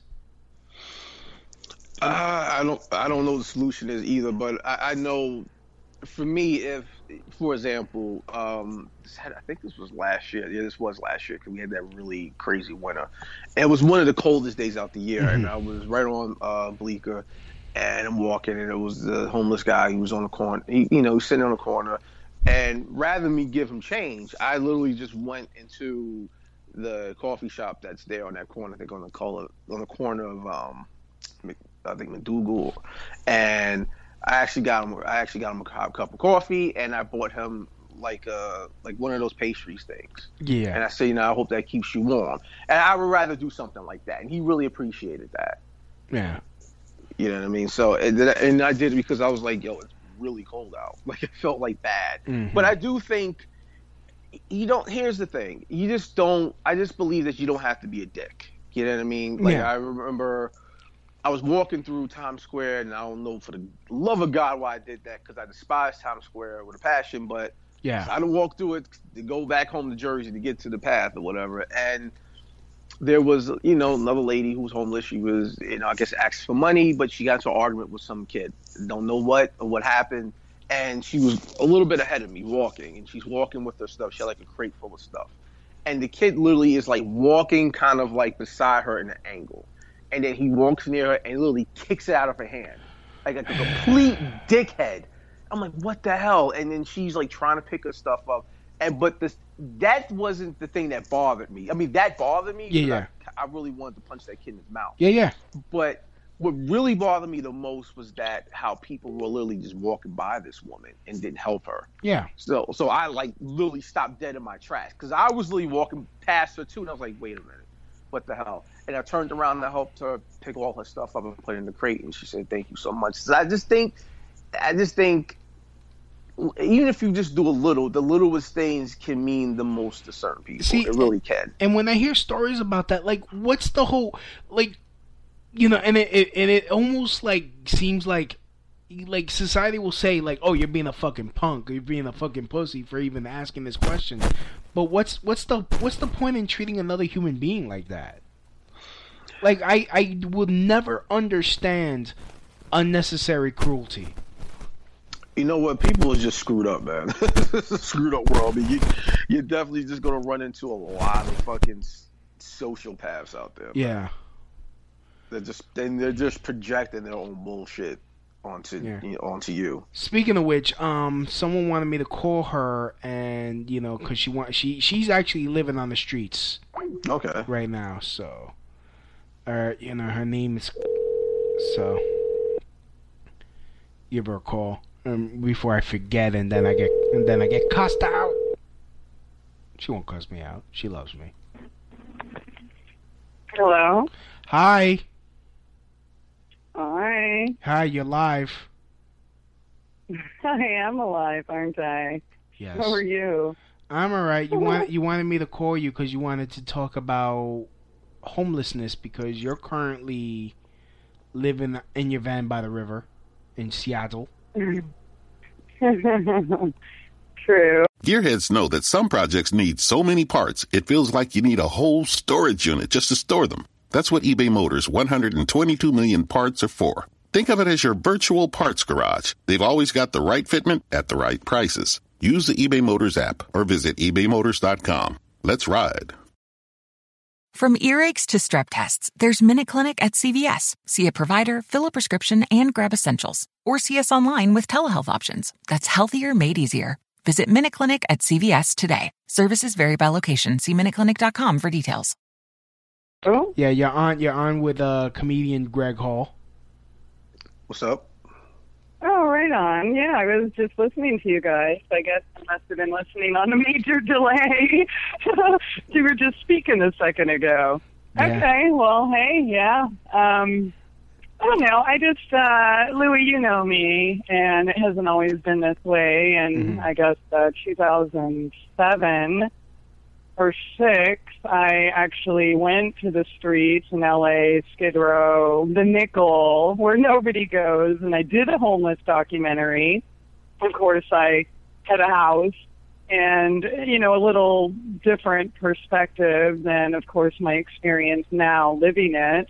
Uh, I don't I don't know what the solution is either, but I, I know for me, if for example, um, I think this was last year. Yeah, this was last year because we had that really crazy winter. And it was one of the coldest days out the year, mm-hmm. and I was right on uh, Bleecker, and I'm walking, and it was the homeless guy. He was on the corner. He, you know, sitting on the corner, and rather than me give him change, I literally just went into the coffee shop that's there on that corner. I think on the color on the corner of um, I think MacDougal, and I actually got him. I actually got him a cup of coffee, and I bought him like uh like one of those pastries things. Yeah. And I said, you know, I hope that keeps you warm. And I would rather do something like that, and he really appreciated that. Yeah. You know what I mean? So and, and I did it because I was like, yo, it's really cold out. [LAUGHS] Like it felt like bad. Mm-hmm. But I do think you don't. Here's the thing: you just don't. I just believe that you don't have to be a dick. You know what I mean? Like Yeah. I remember. I was walking through Times Square, and I don't know for the love of God why I did that because I despise Times Square with a passion. But Yeah. I had to walk through it to go back home to Jersey to get to the PATH or whatever. And there was, you know, another lady who was homeless. She was, you know, I guess asked for money, but she got into an argument with some kid. Don't know what or what happened. And she was a little bit ahead of me walking, and she's walking with her stuff. She had like a crate full of stuff. And the kid literally is like walking kind of like beside her in an angle. And then he walks near her and literally kicks it out of her hand. Like a complete dickhead. I'm like, what the hell? And then she's like trying to pick her stuff up. And but this that wasn't the thing that bothered me. I mean, that bothered me. Yeah, yeah. I, I really wanted to punch that kid in his mouth. Yeah, yeah. But what really bothered me the most was that how people were literally just walking by this woman and didn't help her. Yeah. So so I like literally stopped dead in my tracks because I was literally walking past her too, and I was like, wait a minute, what the hell? And I turned around and I helped her pick all her stuff up and put it in the crate, and she said, thank you so much. So I just think, I just think, even if you just do a little, the littlest things can mean the most to certain people. See, it really can. And when I hear stories about that, like, what's the whole like, you know, and it, it and it almost like seems like. Like society will say, like, "Oh, you're being a fucking punk. Or you're being a fucking pussy for even asking this question." But what's what's the what's the point in treating another human being like that? Like, I I will never understand unnecessary cruelty. You know what? People are just screwed up, man. [LAUGHS] screwed up world. I mean, you, you're definitely just gonna run into a lot of fucking sociopaths out there. man. Yeah. They're just and they're just projecting their own bullshit onto Yeah. you know, onto you. Speaking of which, um, someone wanted me to call her, and you know, cause she want she she's actually living on the streets Okay. right now, so, uh, you know, her name is so. Give her a call um, before I forget, and then I get and then I get cussed out. She won't cuss me out. She loves me. Hello. Hi, Hi. hi, you're live. I am alive, aren't I? Yes. How are you? I'm alright. You [LAUGHS] want you wanted me to call you because you wanted to talk about homelessness because you're currently living in your van by the river in Seattle. Mm. [LAUGHS] True. Gearheads know that some projects need so many parts, it feels like you need a whole storage unit just to store them. That's what eBay Motors 122 million parts are for. Think of it as your virtual parts garage. They've always got the right fitment at the right prices. Use the eBay Motors app or visit ebaymotors.com. Let's ride. From earaches to strep tests, there's Minute Clinic at CVS. See a provider, fill a prescription, and grab essentials. Or see us online with telehealth options. That's healthier made easier. Visit Minute Clinic at CVS today. Services vary by location. See MinuteClinic.com for details. Oh, Yeah, you're on. You're on with uh, comedian Greg Hall. What's up? oh, right on. Yeah, I was just listening to you guys. I guess I must have been listening on a major [LAUGHS] delay. [LAUGHS] you were just speaking a second ago. Yeah. Okay, well, hey, yeah. Um, I don't know. I just, uh, Louis, you know me, and it hasn't always been this way. And I guess uh, 2007 or six, I actually went to the streets in LA, Skid Row, the Nickel, where nobody goes, and I did a homeless documentary. Of course, I had a house and, you know, a little different perspective than, of course, my experience now living it.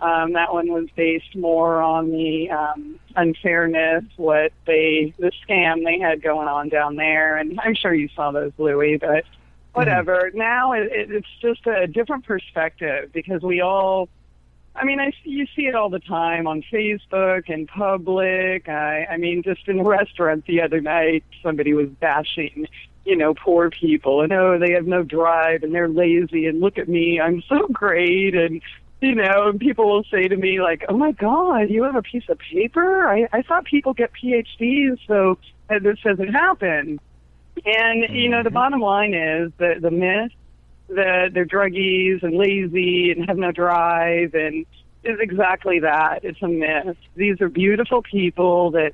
Um, that one was based more on the um, unfairness, what they, the scam they had going on down there. And I'm sure you saw those, Louis, but whatever. Now it, it, it's just a different perspective because we all, I mean, I you see it all the time on Facebook and public. I, I mean, just in a restaurant the other night, somebody was bashing, you know, poor people and oh, they have no drive and they're lazy and look at me, I'm so great and. You know, and people will say to me like, "Oh my God, you have a piece of paper? I, I thought people get PhDs, so this doesn't happen." And you know, the mm-hmm. bottom line is that the myth that they're druggies and lazy and have no drive and is exactly that. It's a myth. These are beautiful people that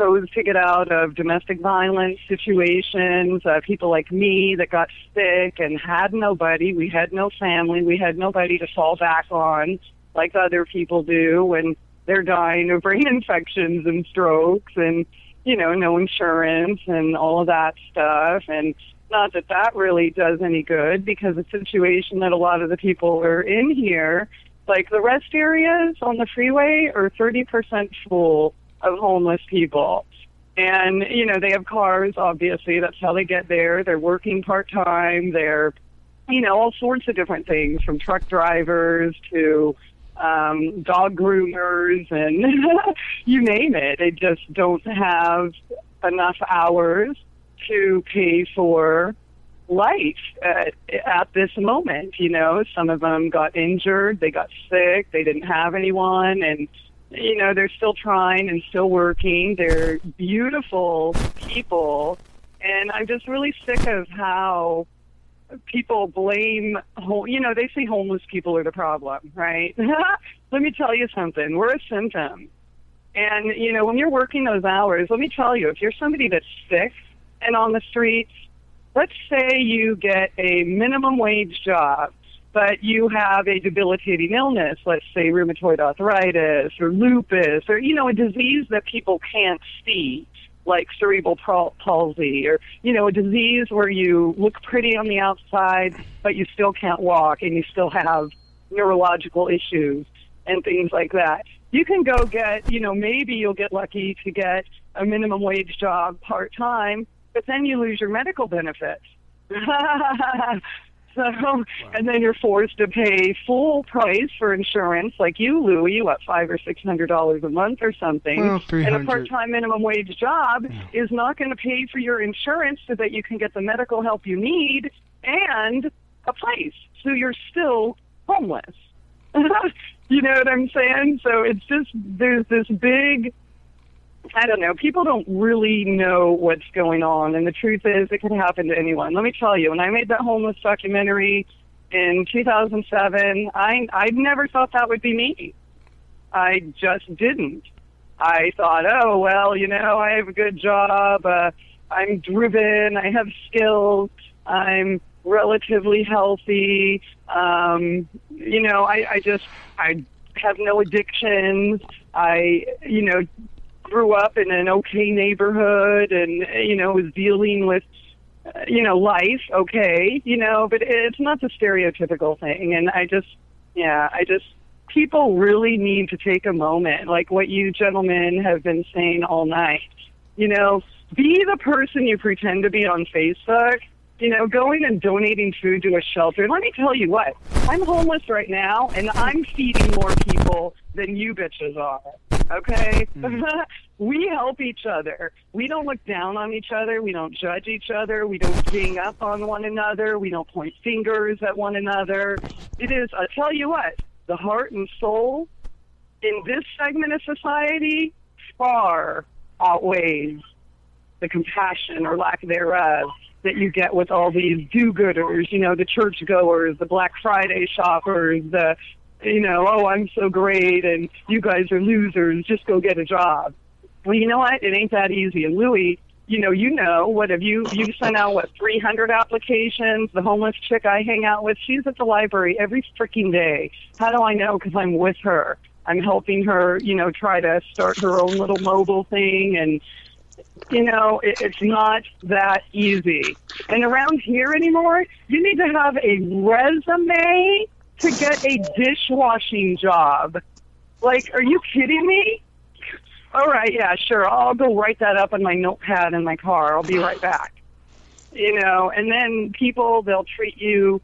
chose to get out of domestic violence situations, uh, people like me that got sick and had nobody. We had no family. We had nobody to fall back on like other people do when they're dying of [LAUGHS] brain infections and strokes and, you know, no insurance and all of that stuff. And not that that really does any good because the situation that a lot of the people are in here, like the rest areas on the freeway are 30% full of homeless people. And, you know, they have cars, obviously. That's how they get there. They're working part time. They're, you know, all sorts of different things from truck drivers to um, dog groomers and [LAUGHS] you name it. They just don't have enough hours to pay for life at, at this moment. You know, some of them got injured, they got sick, they didn't have anyone, and you know they're still trying and still working. They're beautiful people, and I'm just really sick of how people blame you know they say homeless people are the problem right? [LAUGHS] Let me tell you something. We're a symptom. And you know when you're working those hours let me tell you if you're somebody that's sick and on the streets let's say you get a minimum wage job but you have a debilitating illness let's say rheumatoid arthritis or lupus or you know a disease that people can't see like cerebral palsy or you know a disease where you look pretty on the outside but you still can't walk and you still have neurological issues and things like that. You can go get you know maybe you'll get lucky to get a minimum wage job part time but then you lose your medical benefits [LAUGHS] [LAUGHS] so and then you're forced to pay full price for insurance like you louis what five or six hundred dollars a month or something. Well, and a part-time minimum wage job is not going to pay for your insurance so that you can get the medical help you need and a place. So you're still homeless. [LAUGHS] You know what i'm saying? So it's just there's this big I don't know. People don't really know what's going on, and the truth is, it could happen to anyone. Let me tell you, when I made that homeless documentary in 2007, I I never thought that would be me. I just didn't. I thought, oh well, you know, I have a good job. Uh, I'm driven. I have skills. I'm relatively healthy. Um, you know, I, I just I have no addictions. I you know grew up in an okay neighborhood and you know was dealing with uh, you know life okay you know but it's not the stereotypical thing and i just yeah i just people really need to take a moment like what you gentlemen have been saying all night you know be the person you pretend to be on facebook you know, going and donating food to a shelter. Let me tell you what, I'm homeless right now, and I'm feeding more people than you bitches are. Okay? Mm. [LAUGHS] we help each other. We don't look down on each other. We don't judge each other. We don't gang up on one another. We don't point fingers at one another. It is, I tell you what, the heart and soul in this segment of society far outweighs the compassion or lack thereof that you get with all these do-gooders, you know, the churchgoers, the Black Friday shoppers, the, you know, oh, I'm so great and you guys are losers, just go get a job. Well, you know what? It ain't that easy. And Louie, you know, you know, what have you, you've sent out, what, 300 applications? The homeless chick I hang out with, she's at the library every freaking day. How do I know? Because I'm with her. I'm helping her, you know, try to start her own little mobile thing and, you know, it, it's not that easy. And around here anymore, you need to have a resume to get a dishwashing job. Like, are you kidding me? All right, yeah, sure. I'll go write that up on my notepad in my car. I'll be right back. You know, and then people, they'll treat you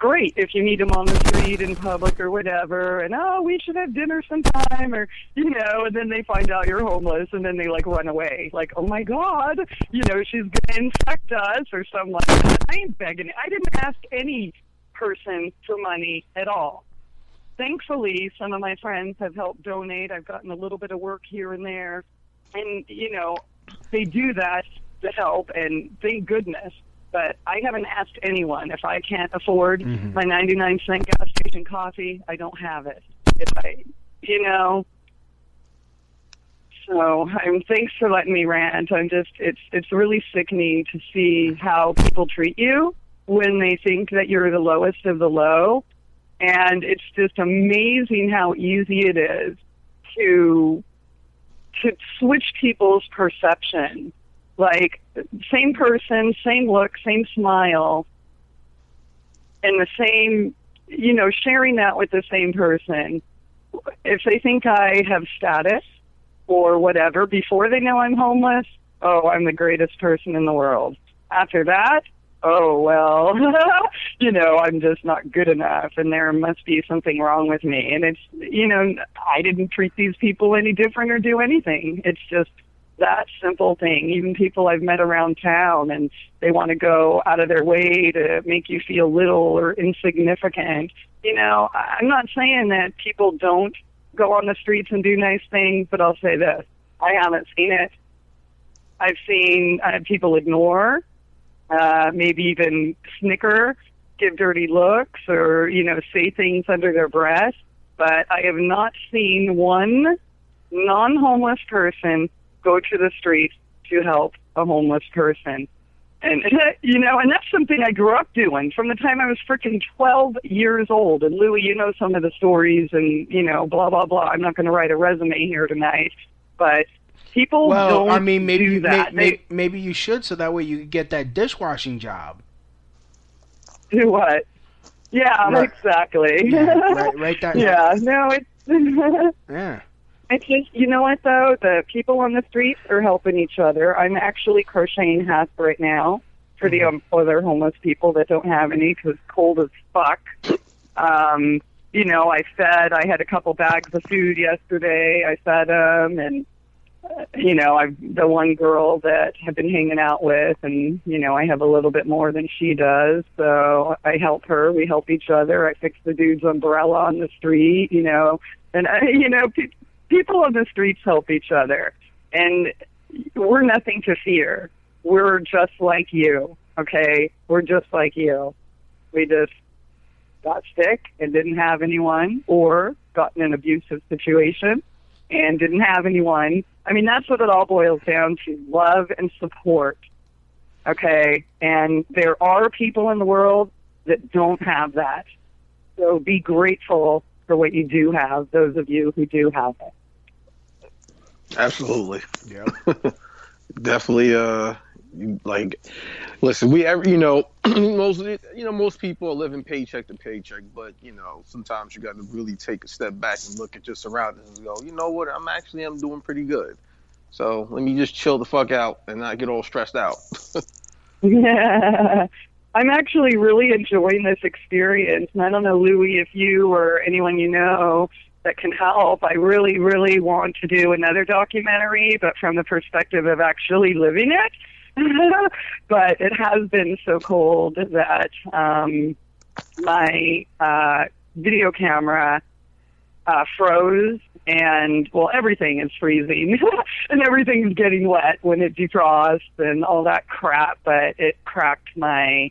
great if you meet them on the street in public or whatever and oh we should have dinner sometime or you know and then they find out you're homeless and then they like run away like oh my god you know she's gonna infect us or something like that i ain't begging i didn't ask any person for money at all thankfully some of my friends have helped donate i've gotten a little bit of work here and there and you know they do that to help and thank goodness but I haven't asked anyone if I can't afford Mhm. my 99 cent gas station coffee. I don't have it. If I, you know. So I'm thanks for letting me rant. I'm just it's it's really sickening to see how people treat you when they think that you're the lowest of the low, and it's just amazing how easy it is to to switch people's perception like same person, same look, same smile, and the same, you know, sharing that with the same person. If they think I have status or whatever before they know I'm homeless, oh, I'm the greatest person in the world. After that, oh, well, [LAUGHS] you know, I'm just not good enough and there must be something wrong with me. And it's, you know, I didn't treat these people any different or do anything. It's just that simple thing. Even people I've met around town and they want to go out of their way to make you feel little or insignificant. You know, I'm not saying that people don't go on the streets and do nice things, but I'll say this. I haven't seen it. I've seen uh, people ignore, uh, maybe even snicker, give dirty looks, or, you know, say things under their breath. But I have not seen one non homeless person go to the street to help a homeless person. And, [LAUGHS] you know, and that's something I grew up doing from the time I was freaking 12 years old. And Louie, you know some of the stories and, you know, blah, blah, blah. I'm not going to write a resume here tonight, but people Well, don't I mean, maybe do that. may, They maybe you should, so that way you could get that dishwashing job. do what? Yeah, Right. exactly. Yeah, right, right [LAUGHS] that. yeah, no, it's [LAUGHS] Yeah. It's just, you know what though? The people on the streets are helping each other. I'm actually crocheting hats right now for the um, other homeless people that don't have any because cold as fuck. Um, you know, I fed. I had a couple bags of food yesterday. I fed them, and you know, I've the one girl that I've been hanging out with, and you know, I have a little bit more than she does, so I help her. We help each other. I fix the dude's umbrella on the street. You know, and I, you know, pe- people on the streets help each other, and we're nothing to fear. We're just like you, okay? We're just like you. We just got sick and didn't have anyone, or got in an abusive situation and didn't have anyone. I mean, that's what it all boils down to love and support. Okay? And there are people in the world that don't have that. So be grateful for what you do have, those of you who do have it. Absolutely. Yeah. [LAUGHS] Definitely. Uh, you- like, listen, we ever, you know, [CLEARS THROAT] most, you know, most people are living paycheck to paycheck, but you know, sometimes you got to really take a step back and look at your surroundings and go, you know what, I'm actually, I'm doing pretty good. So let me just chill the fuck out and not get all stressed out. Yeah. [LAUGHS] [LAUGHS] I'm actually really enjoying this experience. And I don't know, Louie, if you or anyone you know that can help. I really, really want to do another documentary, but from the perspective of actually living it. [LAUGHS] but it has been so cold that um, my uh, video camera uh, froze and well everything is freezing [LAUGHS] and everything's getting wet when it defrosts and all that crap but it cracked my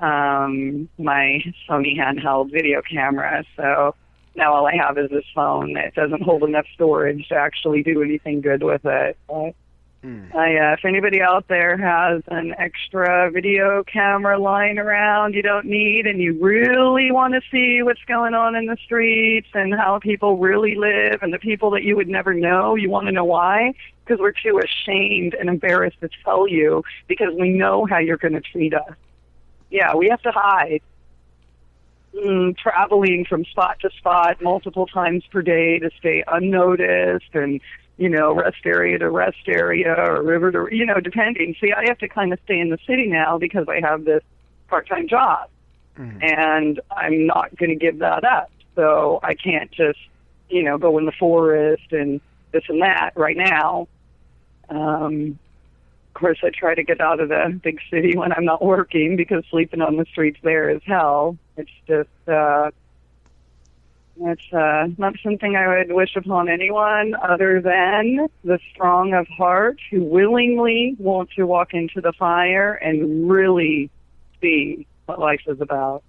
um my Sony handheld video camera. So now all I have is this phone it doesn't hold enough storage to actually do anything good with it. But Mm. Uh, if anybody out there has an extra video camera lying around you don't need and you really want to see what's going on in the streets and how people really live and the people that you would never know, you want to know why? Because we're too ashamed and embarrassed to tell you because we know how you're going to treat us. Yeah, we have to hide. Mm, traveling from spot to spot multiple times per day to stay unnoticed and you know, rest area to rest area or river to, you know, depending. See, I have to kind of stay in the city now because I have this part-time job, and I'm not going to give that up. So I can't just, you know, go in the forest and this and that right now. Um, of course, I try to get out of the big city when I'm not working because sleeping on the streets there is hell. It's just, uh, it's uh, not something I would wish upon anyone other than the strong of heart who willingly want to walk into the fire and really see what life is about.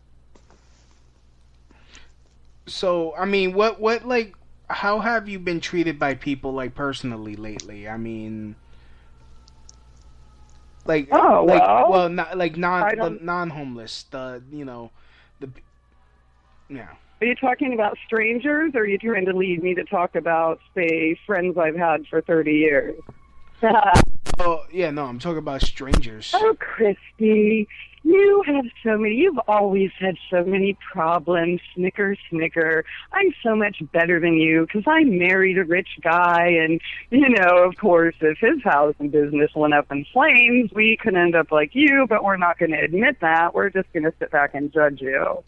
So, I mean, what, what, like, how have you been treated by people, like, personally lately? I mean, like, Oh, like, well, not like non, the non-homeless, the, you know, Are you talking about strangers, or are you trying to lead me to talk about, say, friends I've had for 30 years? [LAUGHS] Oh, yeah, no, I'm talking about strangers. Oh, Christy, you have so many. You've always had so many problems. Snicker, snicker. I'm so much better than you because I married a rich guy, and you know, of course, if his house and business went up in flames, we could end up like you. But we're not going to admit that. We're just going to sit back and judge you.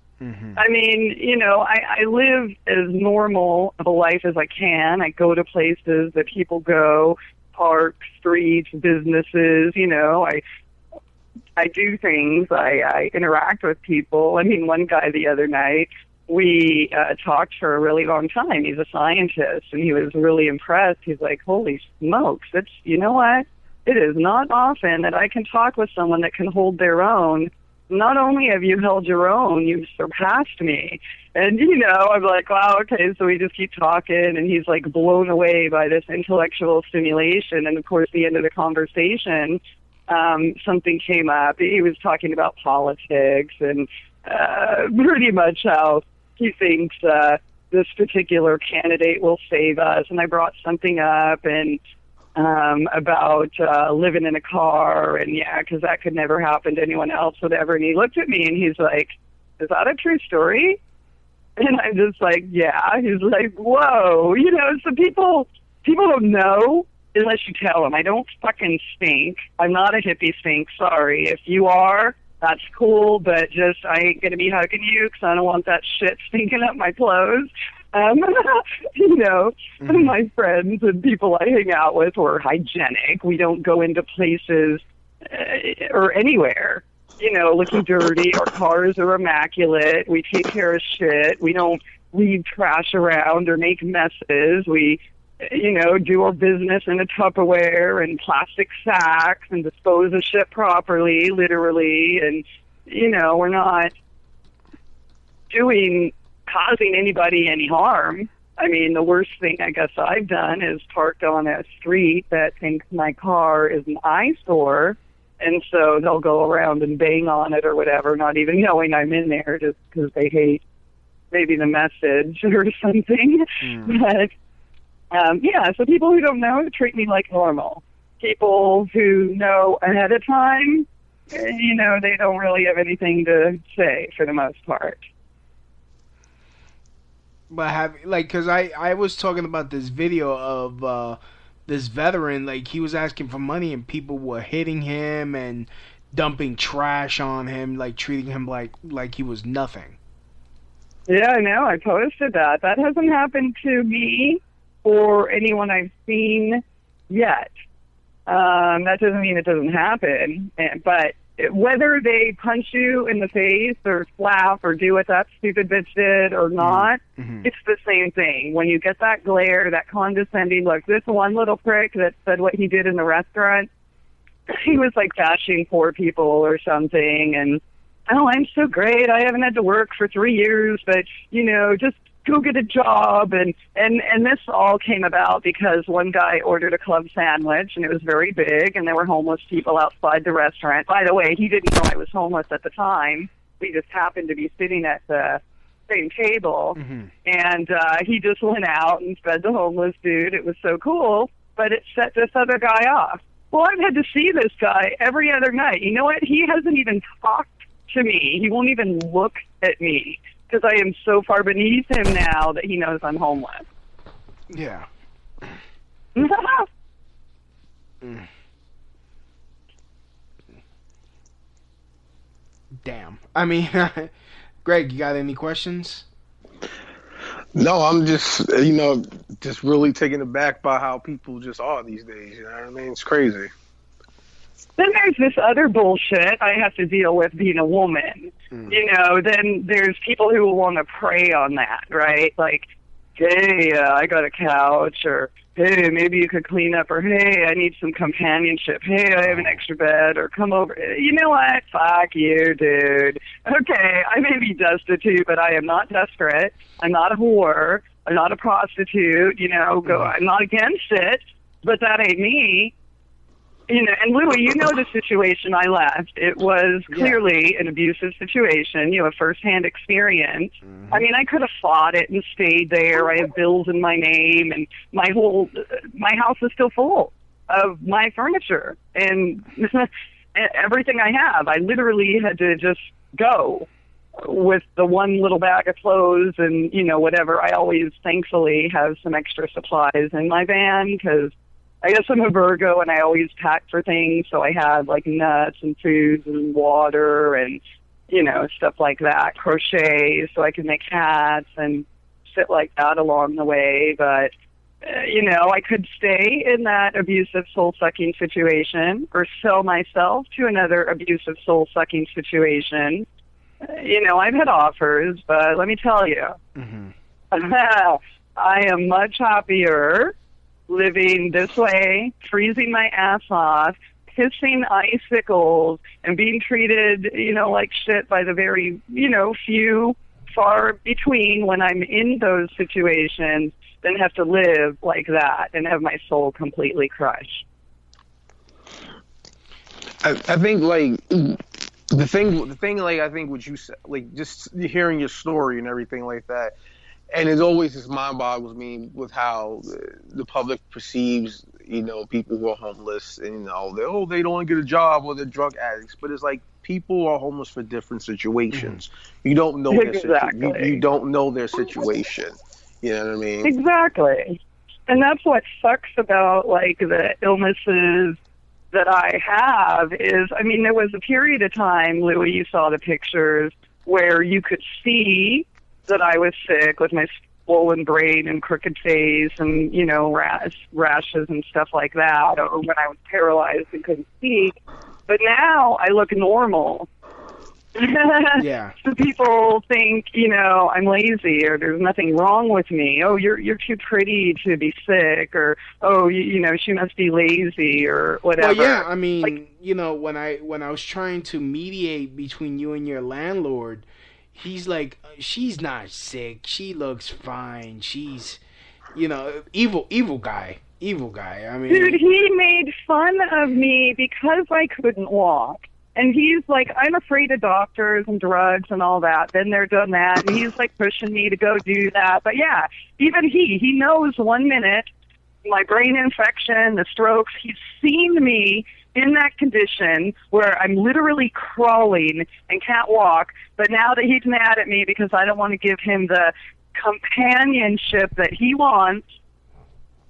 I mean, you know, I, I live as normal of a life as I can. I go to places that people go, parks, streets, businesses, you know, I I do things. I, I interact with people. I mean, one guy the other night, we uh, talked for a really long time. He's a scientist, and he was really impressed. He's like, "Holy smokes! It's you know what? It is not often that I can talk with someone that can hold their own. Not only have you held your own, you've surpassed me." And you know, I'm like, "Wow, okay." So we just keep talking, and he's like blown away by this intellectual stimulation. And of course, the end of the conversation um, something came up. He was talking about politics and uh, pretty much how he thinks uh, this particular candidate will save us. And I brought something up and um, about uh, living in a car, and yeah, because that could never happen to anyone else, whatever. And he looked at me and he's like, "Is that a true story?" And I'm just like, "Yeah." He's like, "Whoa," you know. So people people don't know unless you tell them. I don't fucking stink. I'm not a hippie stink. Sorry. If you are, that's cool, but just I ain't gonna be hugging you 'cause I don't want that shit stinking up my clothes. Um, [LAUGHS] you know, my friends and people I hang out with are hygienic. We don't go into places uh, or anywhere, you know, looking dirty. Our cars are immaculate. We take care of shit. We don't leave trash around or make messes. We you know, do our business in a Tupperware and plastic sacks and dispose of shit properly, literally. And, you know, we're not doing, causing anybody any harm. I mean, the worst thing I guess I've done is parked on a street that thinks my car is an eyesore. And so they'll go around and bang on it or whatever, not even knowing I'm in there just because they hate maybe the message [LAUGHS] or something. But um, yeah, so people who don't know treat me like normal. People who know ahead of time, eh, you know, they don't really have anything to say for the most part. But have like, cause I I was talking about this video of uh, this veteran, like he was asking for money and people were hitting him and dumping trash on him, like treating him like like he was nothing. Yeah, I know. I posted that. That hasn't happened to me or anyone I've seen yet. Um, that doesn't mean it doesn't happen. But whether they punch you in the face or slap or do what that stupid bitch did or mm-hmm. not, mm-hmm. it's the same thing. When you get that glare, that condescending look, this one little prick that said what he did in the restaurant, [LAUGHS] he was like bashing poor people or something and oh i'm so great. I haven't had to work for three years but you know just go get a job. And and and this all came about because one guy ordered a club sandwich and it was very big and there were homeless people outside the restaurant. By the way he didn't know i was homeless at the time. We just happened to be sitting at the same table. And uh he just went out and fed the homeless dude. It was so cool but it set this other guy off. Well i've had to see this guy every other night. You know what? He hasn't even talked to me. He won't even look at me because i am so far beneath him now that he knows i'm homeless Yeah. Mm. [LAUGHS] Damn. I mean, [LAUGHS] Greg, you got any questions? No, I'm just you know just really taken aback by how people just are these days. You know what I mean? It's crazy. Then there's this other bullshit I have to deal with being a woman. Hmm. You know, then there's people who will want to prey on that, right? Like, hey, uh, I got a couch, or hey, maybe you could clean up, or hey, I need some companionship. Hey, I have an extra bed, or come over. Uh, you know what? Fuck you, dude. Okay, I may be destitute, but I am not desperate. I'm not a whore. I'm not a prostitute. You know, go. Hmm. I'm not against it, but that ain't me you know, and Louis, you know the situation I left. It was clearly an abusive situation, you know, a firsthand experience. Mm-hmm. I mean, I could have fought it and stayed there. I have bills in my name, and my whole my house is still full of my furniture and [LAUGHS] everything I have. I literally had to just go with the one little bag of clothes and you know whatever. I always, thankfully, have some extra supplies in my van because I guess I'm a Virgo and I always pack for things, so I had like nuts and foods and water and you know stuff like that, crochet so I could make hats and shit like that along the way. But uh, you know, I could stay in that abusive soul sucking situation or sell myself to another abusive soul sucking situation. Uh, you know, I've had offers, but let me tell you, [LAUGHS] I am much happier living this way, freezing my ass off, pissing icicles, and being treated, you know, like shit by the very, you know, few far between when I'm in those situations than have to live like that and have my soul completely crushed. I, I think like the thing, the thing like I think what you said, like just hearing your story and everything like that, and it always just mind boggles me with how the, the public perceives, you know, people who are homeless and you know they oh they don't get a job or they're drug addicts, but it's like people are homeless for different situations. Mm-hmm. You don't know their situ- you, Exactly. you don't know their situation. You know what I mean? Exactly. And that's what sucks about like the illnesses that I have is I mean there was a period of time, Louis, you saw the pictures where you could see that I was sick with my swollen brain and crooked face and, you know, rash rashes and stuff like that, or when I was paralyzed and couldn't speak. But now I look normal. [LAUGHS] Yeah. So people think, you know, I'm lazy or there's nothing wrong with me. Oh, you're you're too pretty to be sick or oh, you, you know, she must be lazy or whatever. Well, yeah. I mean, like, you know, when I when I was trying to mediate between you and your landlord, he's like, she's not sick. She looks fine. She's, you know, evil, evil guy, evil guy. I mean, Dude, he made fun of me because I couldn't walk. And he's like, I'm afraid of doctors and drugs and all that. Then they're done that. And he's like pushing me to go do that. But yeah, even he, he knows one minute my brain infection, the strokes, he's seen me in that condition where I'm literally crawling and can't walk. But now that he's mad at me because I don't want to give him the companionship that he wants,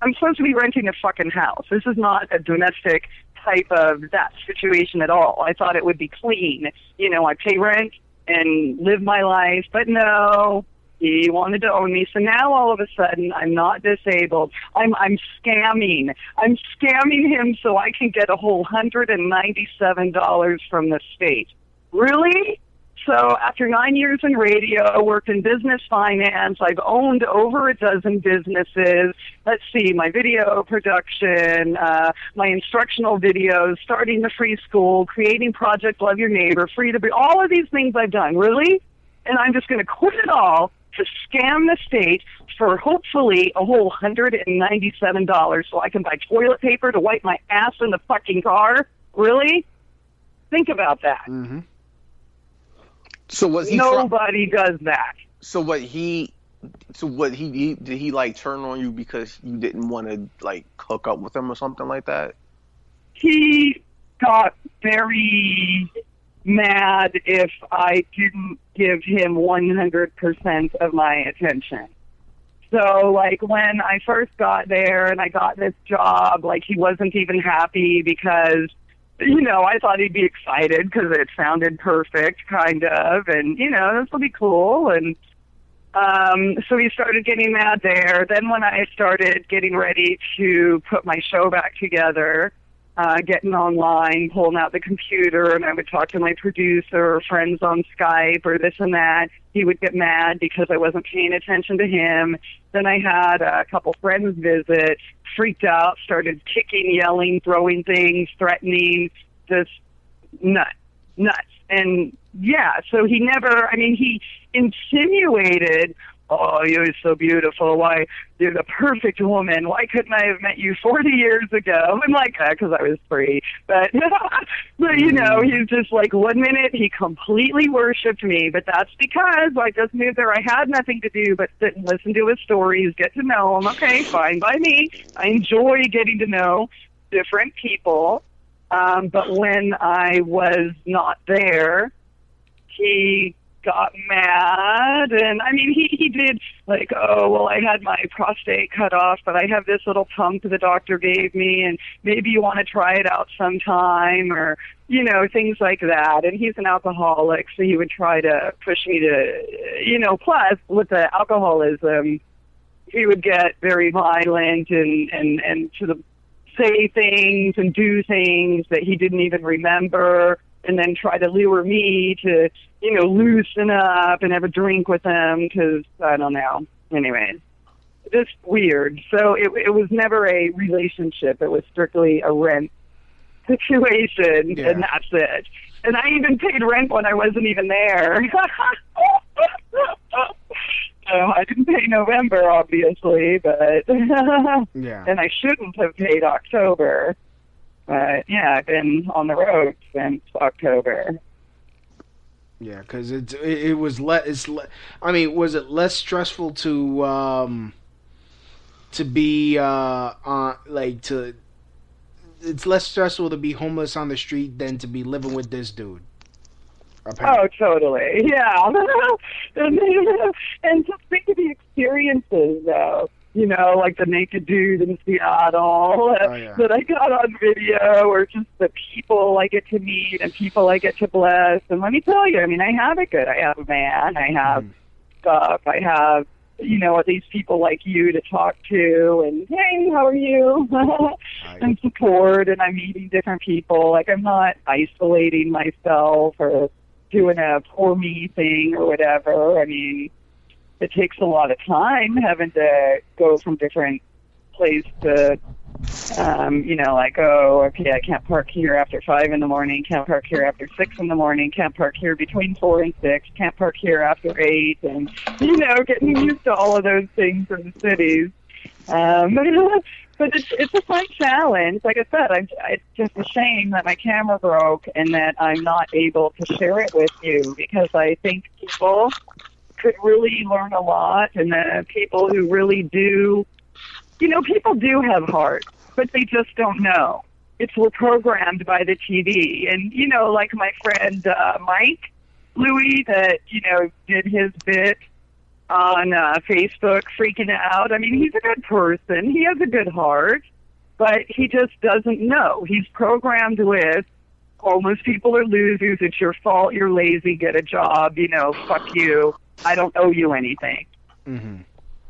I'm supposed to be renting a fucking house. This is not a domestic type of that situation at all. I thought it would be clean. You know, I pay rent and live my life, but no, he wanted to own me. So now all of a sudden I'm not disabled. I'm I'm scamming. I'm scamming him so I can get a whole hundred and ninety seven dollars from the state. Really? So after nine years in radio, I worked in business finance. I've owned over a dozen businesses. Let's see, my video production, uh, my instructional videos, starting the free school, creating Project Love Your Neighbor, Free to Be, all of these things I've done. Really? And I'm just going to quit it all to scam the state for hopefully a whole hundred and ninety-seven dollars, so I can buy toilet paper to wipe my ass in the fucking car. Really? Think about that. Mm-hmm. So was he? Nobody does that. So what he? So what he, he did he like turn on you because you didn't want to like hook up with him or something like that? He got very mad if I didn't give him 100% of my attention. So, like, when I first got there and I got this job, like, he wasn't even happy because, you know, I thought he'd be excited because it sounded perfect, kind of, and, you know, this will be cool. And, um, so he started getting mad there. Then, when I started getting ready to put my show back together, uh, getting online, pulling out the computer, and I would talk to my producer or friends on Skype or this and that. He would get mad because I wasn't paying attention to him. Then I had a couple friends visit, freaked out, started kicking, yelling, throwing things, threatening, just nuts, nuts. And yeah, so he never, I mean, he insinuated, oh, you're so beautiful. Why, you're the perfect woman. Why couldn't I have met you 40 years ago? I'm like that because I was free. But, [LAUGHS] but you know, he's just like one minute he completely worshipped me, but that's because I just moved there. I had nothing to do but sit and listen to his stories, get to know him. Okay, fine by me. I enjoy getting to know different people. Um, but when I was not there, he got mad. And I mean he he did like oh well I had my prostate cut off but I have this little pump the doctor gave me and maybe you want to try it out sometime or you know things like that. And he's an alcoholic so he would try to push me to you know plus with the alcoholism he would get very violent and and and to the say things and do things that he didn't even remember and then try to lure me to, you know, loosen up and have a drink with him because I don't know. Anyways, just weird. So it it was never a relationship. It was strictly a rent [LAUGHS] situation, Yeah. and that's it. And I even paid rent when I wasn't even there. [LAUGHS] so I didn't pay November, obviously, but [LAUGHS] Yeah. and I shouldn't have paid October. But yeah, I've been on the road since October. Yeah, because it, it was less. It's le- I mean, was it less stressful to um to be uh on like to? It's less stressful to be homeless on the street than to be living with this dude. Oh, totally. [LAUGHS] Yeah. [LAUGHS] and just think of the experiences, though. You know, like the naked dude in Seattle Oh, yeah. [LAUGHS] that I got on video, or just the people I get to meet and people I get to bless. And let me tell you, I mean, I have it good. I have a van. I have hmm. stuff. I have, you know, these people like you to talk to, and hey, how are you? [LAUGHS] and support. And I'm meeting different people. Like I'm not isolating myself or doing a poor me thing or whatever. I mean, it takes a lot of time having to go from different place to um, you know, like, oh, okay, I can't park here after five in the morning, can't park here after six in the morning, can't park here between four and six, can't park here after eight, and you know, getting used to all of those things in the cities. Um, [LAUGHS] but it's it's a fun challenge. Like I said, I'm, it's just a shame that my camera broke and that I'm not able to share it with you because I think people could really learn a lot, and the people who really do you know, people do have hearts, but they just don't know. It's we're programmed by the TV, and you know, like my friend uh, Mike Louis that you know did his bit on uh, Facebook, freaking out. I mean, he's a good person. He has a good heart, but he just doesn't know. He's programmed with homeless people are losers. It's your fault. You're lazy. Get a job. You know, fuck you. I don't owe you anything. Mm-hmm.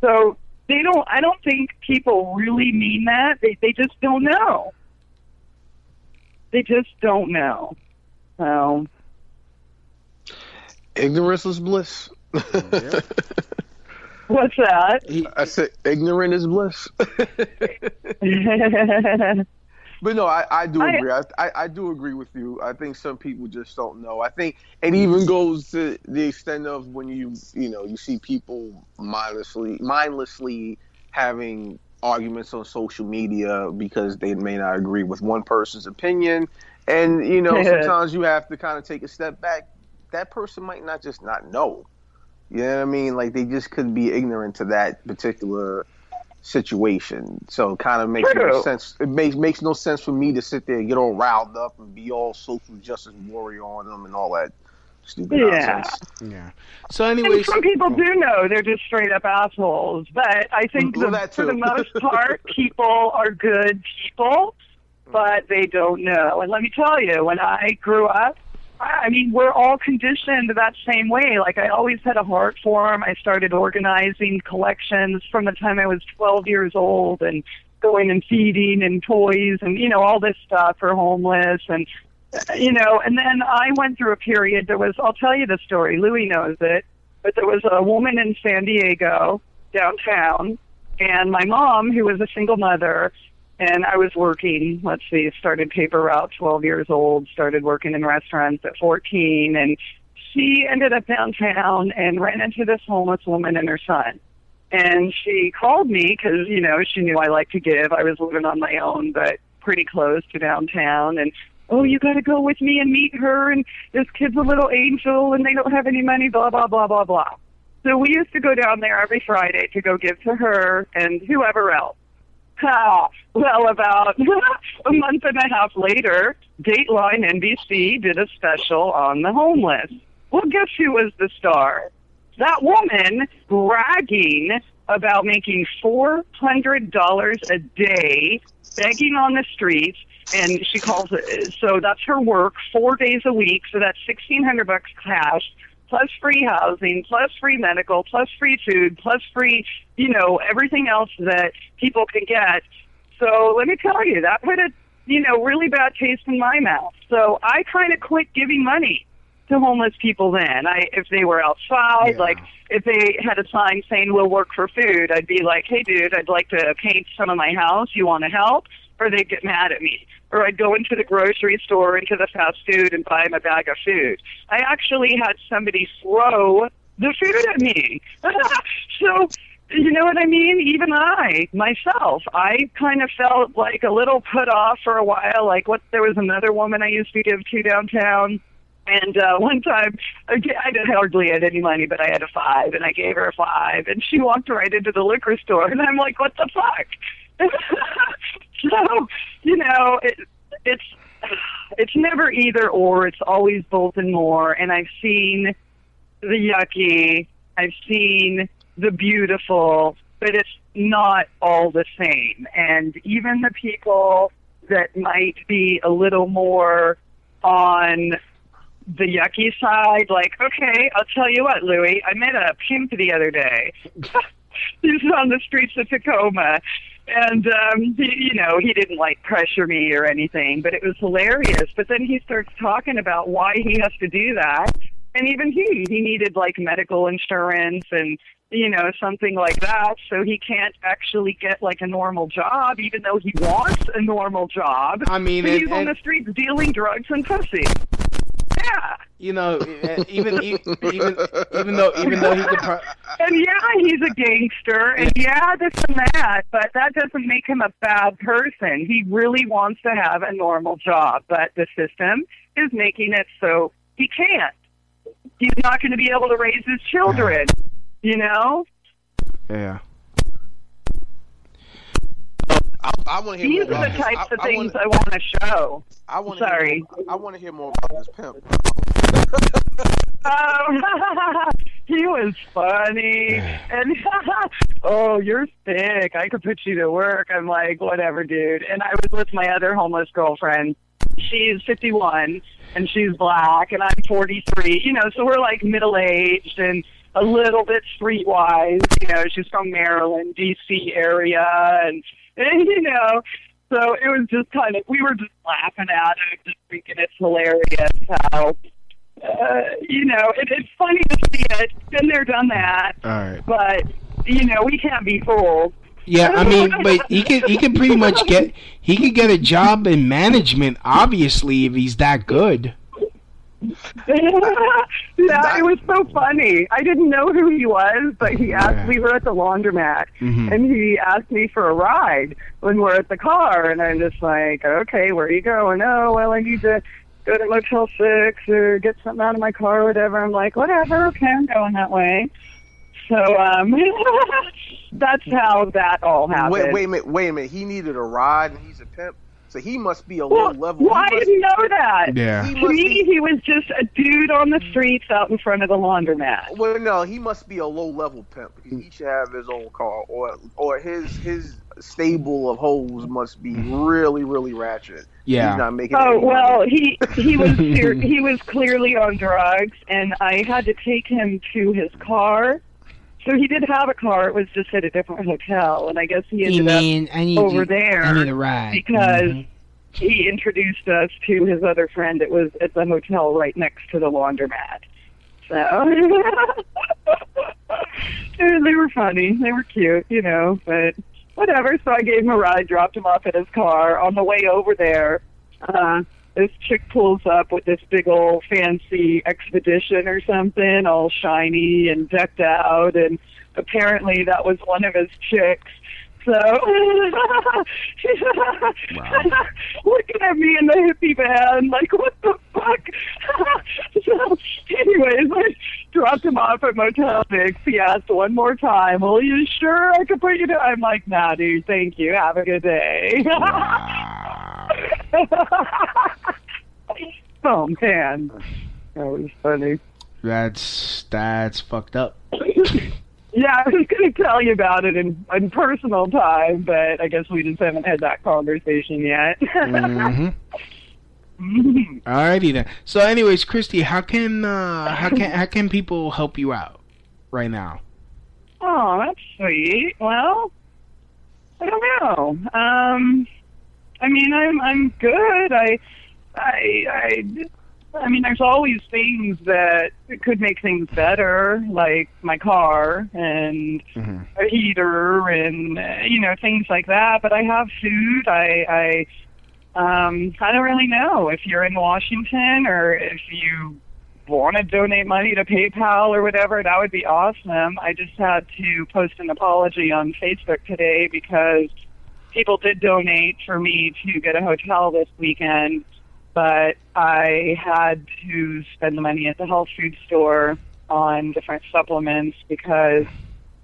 So they don't. I don't think people really mean that. They they just don't know. They just don't know. So Ignorance is bliss. [LAUGHS] what's that? I said ignorant is bliss. [LAUGHS] [LAUGHS] But no, I, I do I- agree. I, I, I do agree with you. I think some people just don't know. I think it mm-hmm. even goes to the extent of when you you know you see people mindlessly mindlessly having arguments on social media because they may not agree with one person's opinion, and you know [LAUGHS] sometimes you have to kind of take a step back. That person might not just not know. You know what I mean? Like they just could be ignorant to that particular situation. So it kind of makes no sense. It makes makes no sense for me to sit there and get all riled up and be all social justice warrior on them and all that stupid Yeah. nonsense. Yeah. So, And anyways, some people oh. do know they're just straight up assholes, but I think Well, the, for the most [LAUGHS] part, people are good people, but they don't know. And let me tell you, when I grew up, I mean, we're all conditioned that same way. Like I always had a heart for 'em. I started organizing collections from the time I was 12 years old, and going and feeding and toys and you know all this stuff for homeless and you know, and then I went through a period. There was, I'll tell you the story. Louie knows it, but there was a woman in San Diego downtown, and my mom, who was a single mother, and I was working. Let's see, started paper route, 12 years old. Started working in restaurants at 14, and she ended up downtown and ran into this homeless woman and her son. And she called me because, you know, she knew I like to give. I was living on my own, but pretty close to downtown. And, oh, you got to go with me and meet her. And this kid's a little angel and they don't have any money, blah, blah, blah, blah, blah. So we used to go down there every Friday to go give to her and whoever else. [LAUGHS] Well, about [LAUGHS] a month and a half later, Dateline NBC did a special on the homeless. Well, guess who was the star? That woman bragging about making four hundred dollars a day begging on the streets and she calls it so that's her work four days a week so that's sixteen hundred bucks cash plus free housing plus free medical plus free food plus free you know everything else that people can get so let me tell you that put a you know really bad taste in my mouth so i kind of quit giving money to homeless people then. I if they were outside, like if they had a sign saying we'll work for food, I'd be like, Hey dude, I'd like to paint some of my house, you wanna help? Or they'd get mad at me. Or I'd go into the grocery store, into the fast food and buy them a bag of food. I actually had somebody throw the food at me. [LAUGHS] so you know what I mean? Even I, myself, I kind of felt like a little put off for a while. Like what there was another woman I used to give to downtown and uh, one time, I didn't hardly had any money, but I had a five, and I gave her a five, and she walked right into the liquor store, and I'm like, "What the fuck?" [LAUGHS] [LAUGHS] so, you know, it, it's it's never either or. It's always both and more. And I've seen the yucky, I've seen the beautiful, but it's not all the same. And even the people that might be a little more on the yucky side, like, okay, I'll tell you what, Louie, I met a pimp the other day. [LAUGHS] he was on the streets of Tacoma. And, um, he, you know, he didn't like pressure me or anything, but it was hilarious. But then he starts talking about why he has to do that. And even he, he needed like medical insurance and, you know, something like that. So he can't actually get like a normal job, even though he wants a normal job. I mean, and- he's on the streets dealing drugs and pussy. Yeah. you know, even even even though even though he could. Pro- And yeah, he's a gangster, and yeah, this and that, but that doesn't make him a bad person. He really wants to have a normal job, but the system is making it so he can't. He's not going to be able to raise his children, you know? yeah. I, I want to hear These more are about the types I, of I things wanna, I want to show. I want Sorry. Hear more, I want to hear more about this pimp. Oh, [LAUGHS] he was funny. [SIGHS] And [LAUGHS] oh, you're sick. I could put you to work. I'm like, whatever, dude. And I was with my other homeless girlfriend. She's 51 and she's black, and I'm 43. You know, so we're like middle aged and a little bit streetwise. You know, she's from Maryland, D.C. area, and, [LAUGHS] and you know. So it was just kind of, we were just laughing at it, just thinking it's hilarious how uh, you know, it, it's funny to see it. Been there, done that. All right. But you know, we can't be fooled. Yeah, I mean, but he can he can pretty much get he could get a job in management, obviously, if he's that good. [LAUGHS] yeah, it was so funny. I didn't know who he was, but he asked. We were at the laundromat, Mhm. and he asked me for a ride when we're at the car, and I'm just like, okay, where are you going? Oh, well, I need to go to Motel Six or get something out of my car, or whatever. I'm like, whatever, okay, I'm going that way. So um, [LAUGHS] that's how that all happened. Wait, wait a minute, wait a minute. He needed a ride, and he's a pimp, so he must be a Well, low level. well, I didn't know that. Yeah. He To me, be- he was just a dude on the streets out in front of the laundromat. Well, no, he must be a low level pimp because he should have his own car, or or his his stable of hoes must be mm-hmm. really really ratchet. Yeah. he's not making. Oh any well, money. he he was [LAUGHS] he was clearly on drugs, and I had to take him to his car. So he did have a car. It was just at a different hotel, and I guess he ended up I need over you- there I need a ride because Mhm. he introduced us to his other friend. It was at the hotel right next to the laundromat. So [LAUGHS] they were funny. They were cute, you know, but whatever. So I gave him a ride, dropped him off at his car. On the way over there, uh, this chick pulls up with this big old fancy expedition or something, all shiny and decked out, and apparently that was one of his chicks. So [LAUGHS] looking at me in the hippie van, like what the fuck? [LAUGHS] so, anyways, I dropped him off at Motel Six. He asked one more time, "Well, you sure I could put you to?" I'm like, "Nah, dude, thank you. Have a good day." [LAUGHS] [LAUGHS] oh man, that was funny. That's that's fucked up. [COUGHS] Yeah, I was going to tell you about it in, in personal time, but I guess we just haven't had that conversation yet. hmm [LAUGHS] Alrighty then. So, anyways, Christy, how can uh, how can how can people help you out right now? Oh, that's sweet. Well, I don't know. Um, I mean, I'm I'm good. I, I, I, I mean, there's always things that could make things better, like my car and a heater and uh, you know things like that. But I have food. I, I, um, I don't really know if you're in Washington or if you want to donate money to PayPal or whatever, that would be awesome. I just had to post an apology on Facebook today because people did donate for me to get a hotel this weekend, but I had to spend the money at the health food store on different supplements because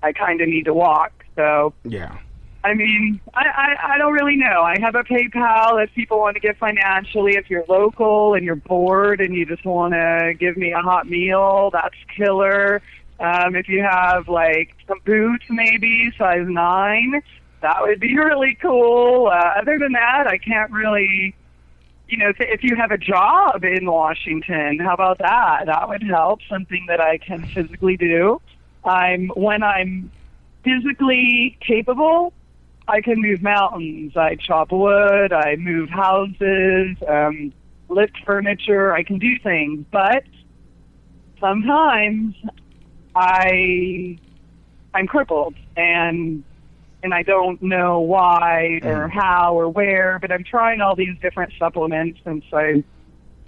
I kind of need to walk. So Yeah. I mean, I, I, I don't really know. I have a PayPal if people want to give financially. If you're local and you're bored and you just want to give me a hot meal, that's killer. Um, if you have like some boots, maybe size nine, that would be [LAUGHS] really cool. Uh, other than that, I can't really. You know, if, if you have a job in Washington, how about that? That would help. Something that I can physically do. I'm when I'm physically capable, I can move mountains. I chop wood. I move houses. Um, lift furniture. I can do things, but sometimes I I'm crippled and and I don't know why or how or where, but I'm trying all these different supplements since I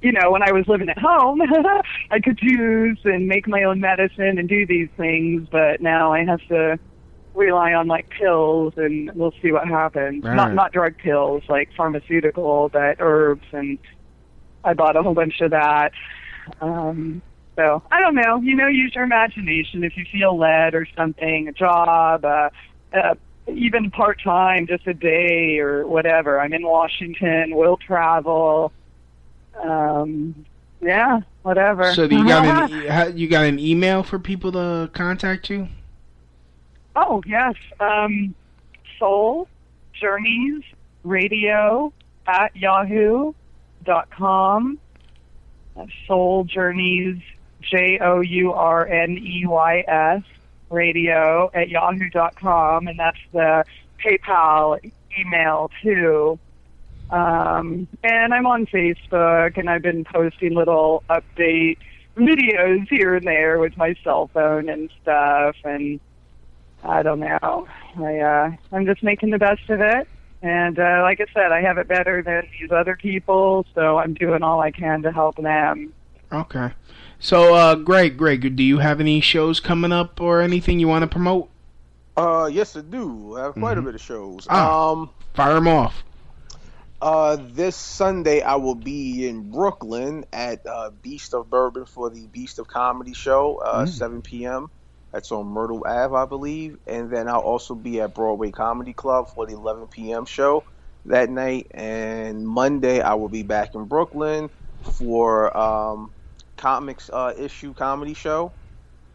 you know, when I was living at home, [LAUGHS] I could juice and make my own medicine and do these things, but now I have to rely on like pills and we'll see what happens. Right. Not not drug pills, like pharmaceutical, but herbs and I bought a whole bunch of that. Um so I don't know. You know, use your imagination if you feel led or something, a job, uh, uh even part time, just a day or whatever. I'm in Washington, We'll travel. Um yeah, whatever. So you got an [LAUGHS] e- you got an email for people to contact you? Oh yes, um, Soul Journeys Radio at Yahoo dot com. Soul Journeys J O U R N E Y S Radio at Yahoo dot com, and that's the PayPal email too. Um, and I'm on Facebook, and I've been posting little update videos here and there with my cell phone and stuff. And I don't know. I uh, I'm just making the best of it. And uh, like I said, I have it better than these other people, so I'm doing all I can to help them. Okay. So, uh, Greg, Greg, do you have any shows coming up or anything you want to promote? Uh, yes, I do. I have quite Mhm. a bit of shows. Ah. Um, Fire them off. Uh, this Sunday I will be in Brooklyn at uh, Beast of Bourbon for the Beast of Comedy show, uh, Mm. 7 p.m. That's on Myrtle Ave, I believe. And then I'll also be at Broadway Comedy Club for the 11 p.m. show that night. And Monday I will be back in Brooklyn for um, comics uh, issue comedy show.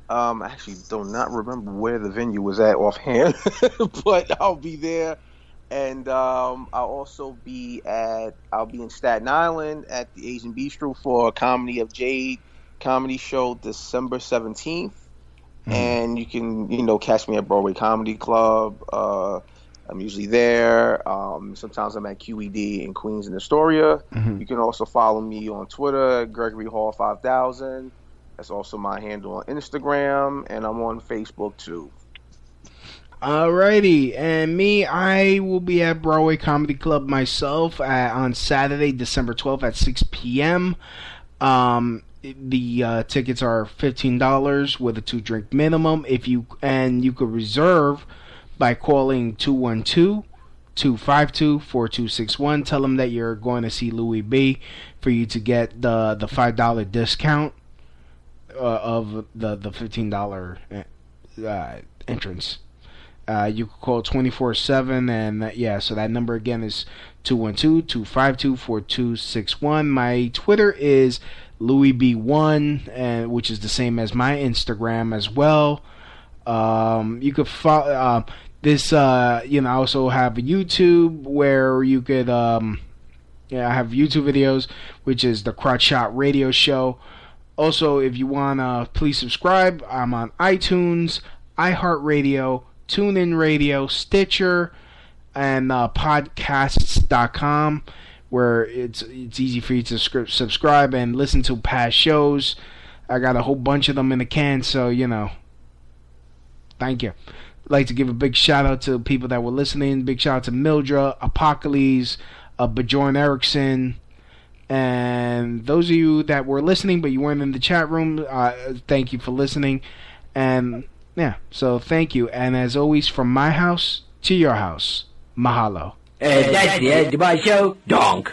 Um, I actually do not remember where the venue was at offhand, [LAUGHS] but I'll be there. And um, I'll also be at I'll be in Staten Island at the Asian Bistro for a Comedy of Jade comedy show December seventeenth. And you can you know catch me at Broadway Comedy Club. Uh, I'm usually there. Um, sometimes I'm at QED in Queens and Astoria. Mhm. You can also follow me on Twitter, Gregory Hall five thousand. That's also my handle on Instagram, and I'm on Facebook too. Alrighty, and me, I will be at Broadway Comedy Club myself at, on Saturday, December 12th at 6 p.m. Um, the uh, tickets are fifteen dollars with a two drink minimum. If you and you could reserve by calling 212-252-4261. Tell them that you're going to see Louie Bee for you to get the the five dollar discount uh, of the the fifteen dollar uh, entrance. Uh, you can call 24-7 and uh, yeah so that number again is 212-252-4261 my twitter is louiebee1 and which is the same as my instagram as well um, you could follow uh, this uh, you know I also have a youtube where you could um, yeah i have youtube videos which is the crotch shot radio show also if you want to please subscribe i'm on itunes iheartradio TuneIn Radio, Stitcher, and uh, podcasts.com, where it's it's easy for you to scri- subscribe and listen to past shows. I got a whole bunch of them in the can, so you know. Thank you. Like to give a big shout out to people that were listening. Big shout out to Mildra, Apocalypse, uh, Bjorn Erickson, and those of you that were listening but you weren't in the chat room. Uh, thank you for listening, and yeah, so thank you. And as always, from my house to your house, mahalo. Uh, that's the end of my show. Donk.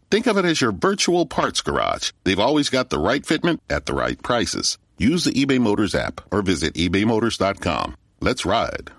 Think of it as your virtual parts garage. They've always got the right fitment at the right prices. Use the eBay Motors app or visit ebaymotors.com. Let's ride.